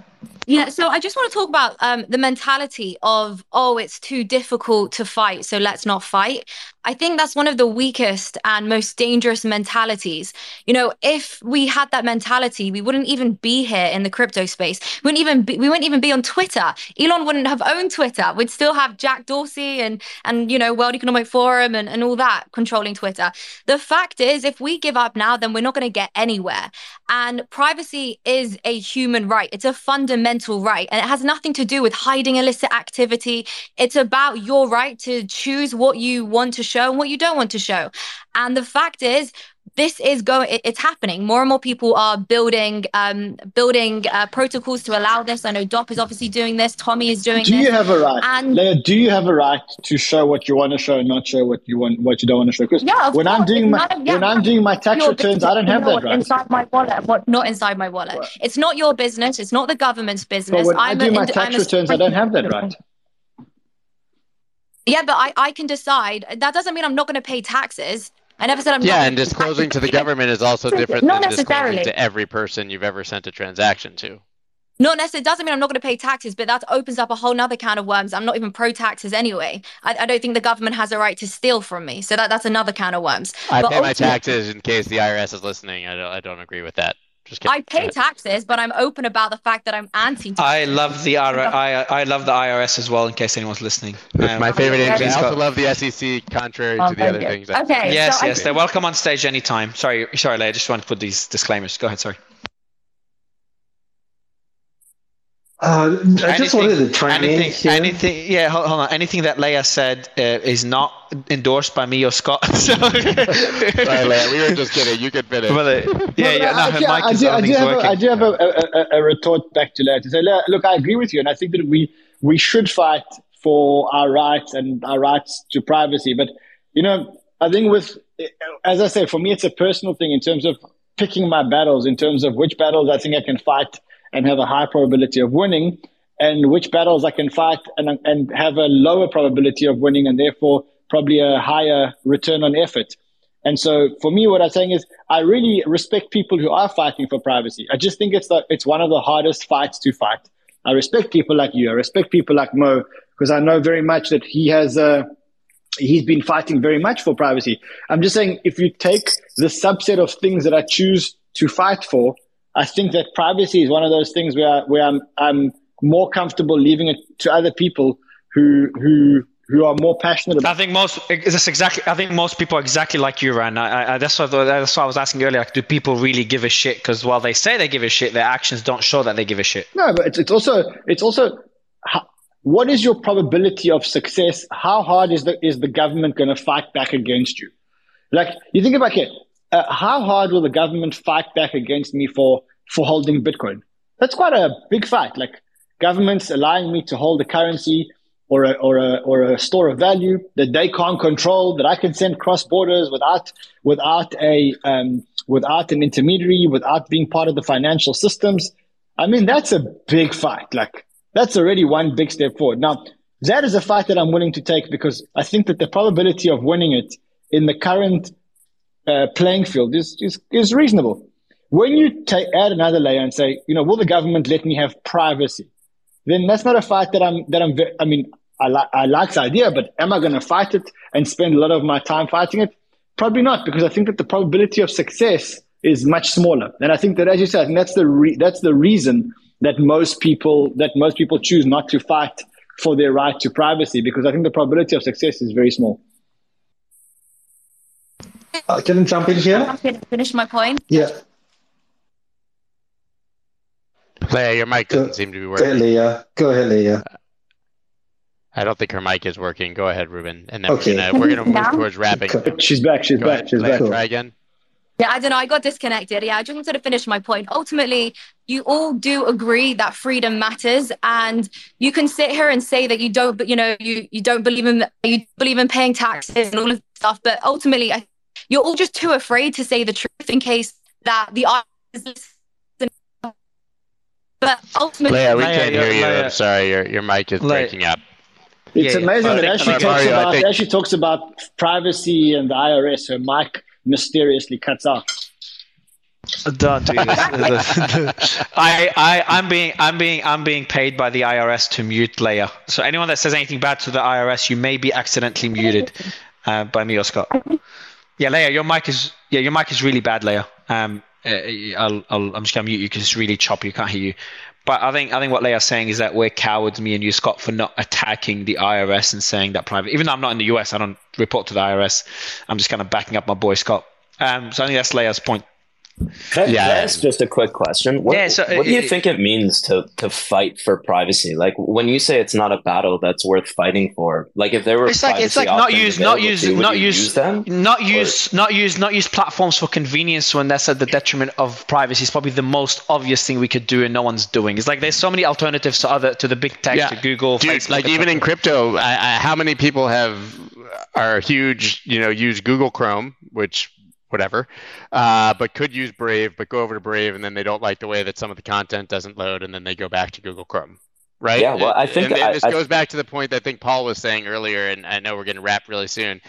Yeah, so I just want to talk about um, the mentality of, oh, it's too difficult to fight, so let's not fight. I think that's one of the weakest and most dangerous mentalities. You know, if we had that mentality, we wouldn't even be here in the crypto space. We wouldn't even be, we wouldn't even be on Twitter. Elon wouldn't have owned Twitter. We'd still have Jack Dorsey and and you know World Economic Forum and, and all that controlling Twitter. The fact is, if we give up now, then we're not going to get anywhere. And privacy is a human right. It's a fundamental right, and it has nothing to do with hiding illicit activity. It's about your right to choose what you want to show show and what you don't want to show. And the fact is, this is going it's happening. More and more people are building um building uh, protocols to allow this. I know dop is obviously doing this. Tommy is doing do this. you have a right? And Leah, do you have a right to show what you want to show and not show what you want what you don't want to show? Because yeah, when i'm doing my of- yeah, when i'm doing my tax returns i don't have that right. inside my wallet. What not inside my wallet. It's not your business. It's not the government's but business. when i I'm do a, my tax I'm returns i don't have that right yeah but i i can decide that doesn't mean i'm not going to pay taxes i never said i'm not Yeah, gonna and disclosing to the government is also different Not than disclosing necessarily. to every person you've ever sent a transaction to. Not necessarily doesn't mean I'm not going to pay taxes, but that opens up a whole nother can of worms. I'm not even pro taxes anyway. I, I don't think the government has a right to steal from me, so that, that's another can of worms. I But pay my taxes in case the IRS is listening. I don't, I don't agree with that. Just kidding. I pay taxes, but I'm open about the fact that I'm anti. I love the IR- I, I love the IRS as well. In case anyone's listening, Um, my favorite Okay. industry. I also love the SEC, contrary Oh, to the other you. things. I Okay, Yes, so I yes, they're welcome on stage anytime. Sorry, sorry, Leah. I just wanted to put these disclaimers. Go ahead. Sorry. Uh, I just wanted to chime in anything, here. anything, yeah, hold, hold on. Anything that Leia said uh, is not endorsed by me or Scott. (laughs) So, Sorry, Leia, we were just kidding. You could finish. But, uh, yeah, yeah, no, her mic I, is, do, I I, don't do have a, working. I do have a, a, a, a retort back to Leah to say, Leah, look, I agree with you, and I think that we we should fight for our rights and our rights to privacy. But you know, I think with, as I say, for me, it's a personal thing in terms of picking my battles, in terms of which battles I think I can fight and have a high probability of winning, and which battles I can fight and and have a lower probability of winning, and therefore probably a higher return on effort. And so for me, what I'm saying is I really respect people who are fighting for privacy. I just think it's the, it's one of the hardest fights to fight. I respect people like you. I respect people like Mo because I know very much that he has uh, he's been fighting very much for privacy. I'm just saying if you take the subset of things that I choose to fight for, I think that privacy is one of those things where where I'm I'm more comfortable leaving it to other people who who who are more passionate about. I think most is this exactly. I think most people are exactly like you, Ryan. I, I, that's what that's what I was asking earlier. Like, do people really give a shit? Because while they say they give a shit, their actions don't show that they give a shit. No, but it's, it's also it's also what is your probability of success? How hard is the is the government going to fight back against you? Like you think about it, uh, how hard will the government fight back against me for for holding Bitcoin? That's quite a big fight. Like governments allowing me to hold a currency or a, or a, or a store of value that they can't control, that I can send cross borders without, without a, um, without an intermediary, without being part of the financial systems. I mean, that's a big fight. Like that's already one big step forward. Now, that is a fight that I'm willing to take because I think that the probability of winning it in the current uh, playing field is, is, is reasonable. When you add another layer and say, you know, will the government let me have privacy? then that's not a fight that I'm that I'm. ve- I mean, I like I like the idea, but am I going to fight it and spend a lot of my time fighting it? Probably not, because I think that the probability of success is much smaller. And I think that, as you said, that's the re- that's the reason that most people that most people choose not to fight for their right to privacy, because I think the probability of success is very small. Uh, can I jump in here? I'm going finish my point. Yeah. Leia, your mic doesn't seem to be working. Go ahead, working. Leah. Go ahead, Leah. I don't think her mic is working. Go ahead, Reuben, and then Okay. we're gonna we're gonna move towards wrapping. She's back. She's Go back. ahead, She's Leia, back. Try again. Yeah, I don't know. I got disconnected. Yeah, I just wanted to finish my point. Ultimately, you all do agree that freedom matters, and you can sit here and say that you don't, but you know, you you don't believe in you believe in paying taxes and all of that stuff. But ultimately, I, you're all just too afraid to say the truth in case that the IRS is listening. But ultimately, Leia, we Leia, can't hear you're- Leia- I'm sorry, your your mic is Leia- breaking up. It's Yeah, yeah. amazing I that as she talks I about think- as she talks about privacy and the IRS, her mic mysteriously cuts out. Don't do this. (laughs) I, I, I'm being, I'm being, I'm being paid by the IRS to mute Leia. So anyone that says anything bad to the IRS, you may be accidentally muted uh, by me or Scott. Yeah, Leia, your mic is, yeah, your mic is really bad, Leia. Um, uh, I'll, I'll, I'm just gonna mute you because it's really choppy. You can't hear you. But I think, I think what Leia's saying is that we're cowards, me and you, Scott, for not attacking the IRS and saying that private. Even though I'm not in the US, I don't report to the IRS. I'm just kind of backing up my boy Scott. Um, so I think that's Leia's point. Can yeah, can I ask just a quick question? What, yeah, so, what do uh, you it, think it means to to fight for privacy? Like when you say it's not a battle that's worth fighting for, like if there were it's like it's like not use not use to, not use, use them not use or? not use not use platforms for convenience when that's at the detriment of privacy is probably the most obvious thing we could do and no one's doing. It's like there's so many alternatives to other to the big tech yeah. to Google, Dude, Facebook, like even in crypto, I, I, how many people have are huge, you know, use Google Chrome, which whatever, uh, but could use Brave, but go over to Brave, and then they don't like the way that some of the content doesn't load, and then they go back to Google Chrome. Right. Yeah. Well, I think and, and this I, goes back to the point that I think Paul was saying earlier, and I know we're getting wrapped really soon.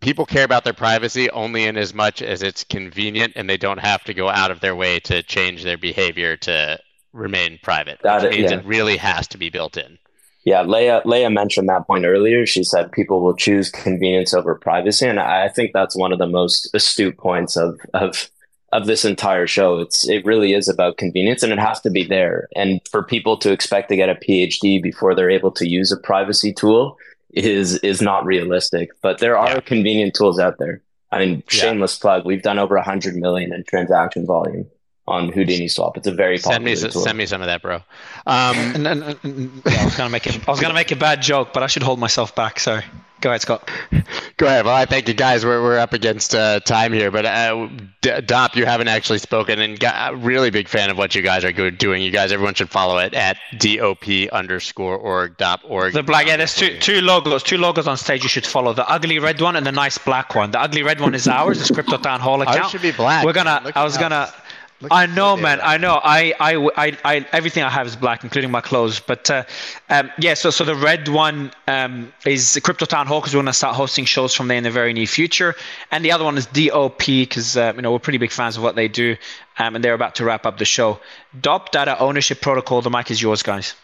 People care about their privacy only in as much as it's convenient, and they don't have to go out of their way to change their behavior to remain private. That which means yeah. it really has to be built in. Yeah, Leah, Leah mentioned that point earlier. She said people will choose convenience over privacy, and I think that's one of the most astute points of of of this entire show. It's it really is about convenience, and it has to be there. And for people to expect to get a PhD before they're able to use a privacy tool is is not realistic. But there are yeah. convenient tools out there. I mean, shameless yeah. plug. We've done over hundred million in transaction volume on Houdini Swap. It's a very send me tool. send me some of that, bro. Um, (laughs) and, and, and, yeah, I was gonna make it. I was gonna make a bad joke, but I should hold myself back. Sorry. Go ahead, Scott. (laughs) Go ahead. Well, I thank you guys. We're, we're up against uh, time here, but uh, D- Dop, you haven't actually spoken, and got, a really big fan of what you guys are doing. You guys, everyone should follow it at dop underscore org dot org. The black, yeah. There's two two logos, two logos on stage. You should follow the ugly red one and the nice black one. The ugly red one is ours. The Crypto Town Hall account. Ours should be black. We're gonna. I was gonna. Look I know, man. I know. I, I, I, I, everything I have is black, including my clothes. But uh, um, yeah, so so the red one um, is Crypto Town Hall because we're going to start hosting shows from there in the very near future, and the other one is DOP because uh, you know we're pretty big fans of what they do, um, and they're about to wrap up the show. DOP Data Ownership Protocol. The mic is yours, guys.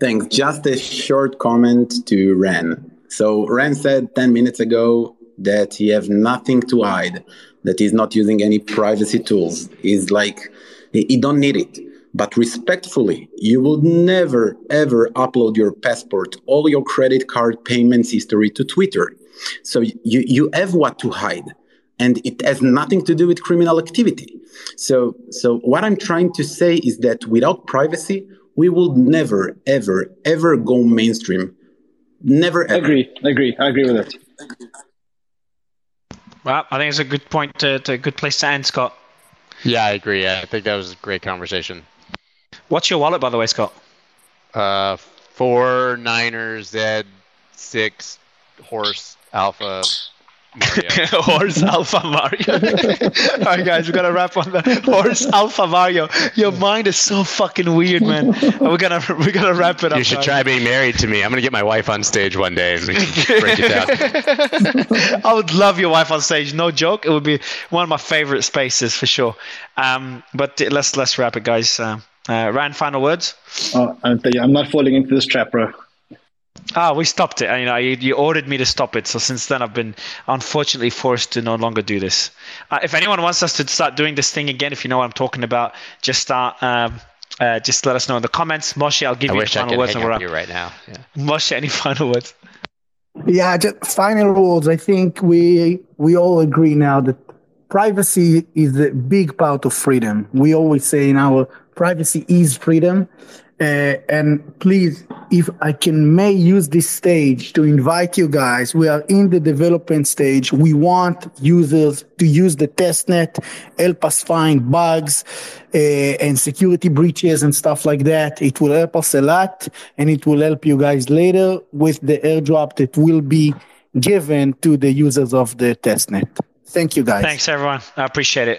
Thanks. Just a short comment to Ran. So Ran said ten minutes ago that he have nothing to hide that is not using any privacy tools is like you don't need it. But respectfully you will never ever upload your passport all your credit card payments history to twitter. So you, you have what to hide and it has nothing to do with criminal activity. So so what i'm trying to say is that without privacy we will never ever ever go mainstream. Never ever. agree. Agree. I agree with it well, I think it's a good point, to, to a good place to end, Scott. Yeah, I agree. I think that was a great conversation. What's your wallet, by the way, Scott? Uh, four Niners Z six horse alpha (laughs) horse Alpha Mario. (laughs) All right, guys, we gotta wrap on the horse Alpha Mario. Your mind is so fucking weird, man. (laughs) We're gonna we're gonna wrap it up. You should try being married to me. I'm gonna get my wife on stage one day and break it down. I would love your wife on stage. No joke. It would be one of my favorite spaces for sure. Um, but let's let's wrap it, guys. Uh, uh, Ryan, final words. Oh, I'm not falling into this trap, bro. Ah, we stopped it. You know, you, you, ordered me to stop it. So since then, I've been unfortunately forced to no longer do this. Uh, if anyone wants us to start doing this thing again, if you know what I'm talking about, just start. Um, uh, just let us know in the comments. Moshe, I'll give I you wish final I words. Hang and we're you right now. Yeah. (laughs) Moshe, any final words? Yeah, just final words. I think we we all agree now that privacy is a big part of freedom. We always say in our privacy is freedom, uh, and please, if I can may use this stage to invite you guys, we are in the development stage. We want users to use the testnet, help us find bugs uh, and security breaches and stuff like that. It will help us a lot and it will help you guys later with the airdrop that will be given to the users of the testnet. Thank you guys. Thanks everyone. I appreciate it.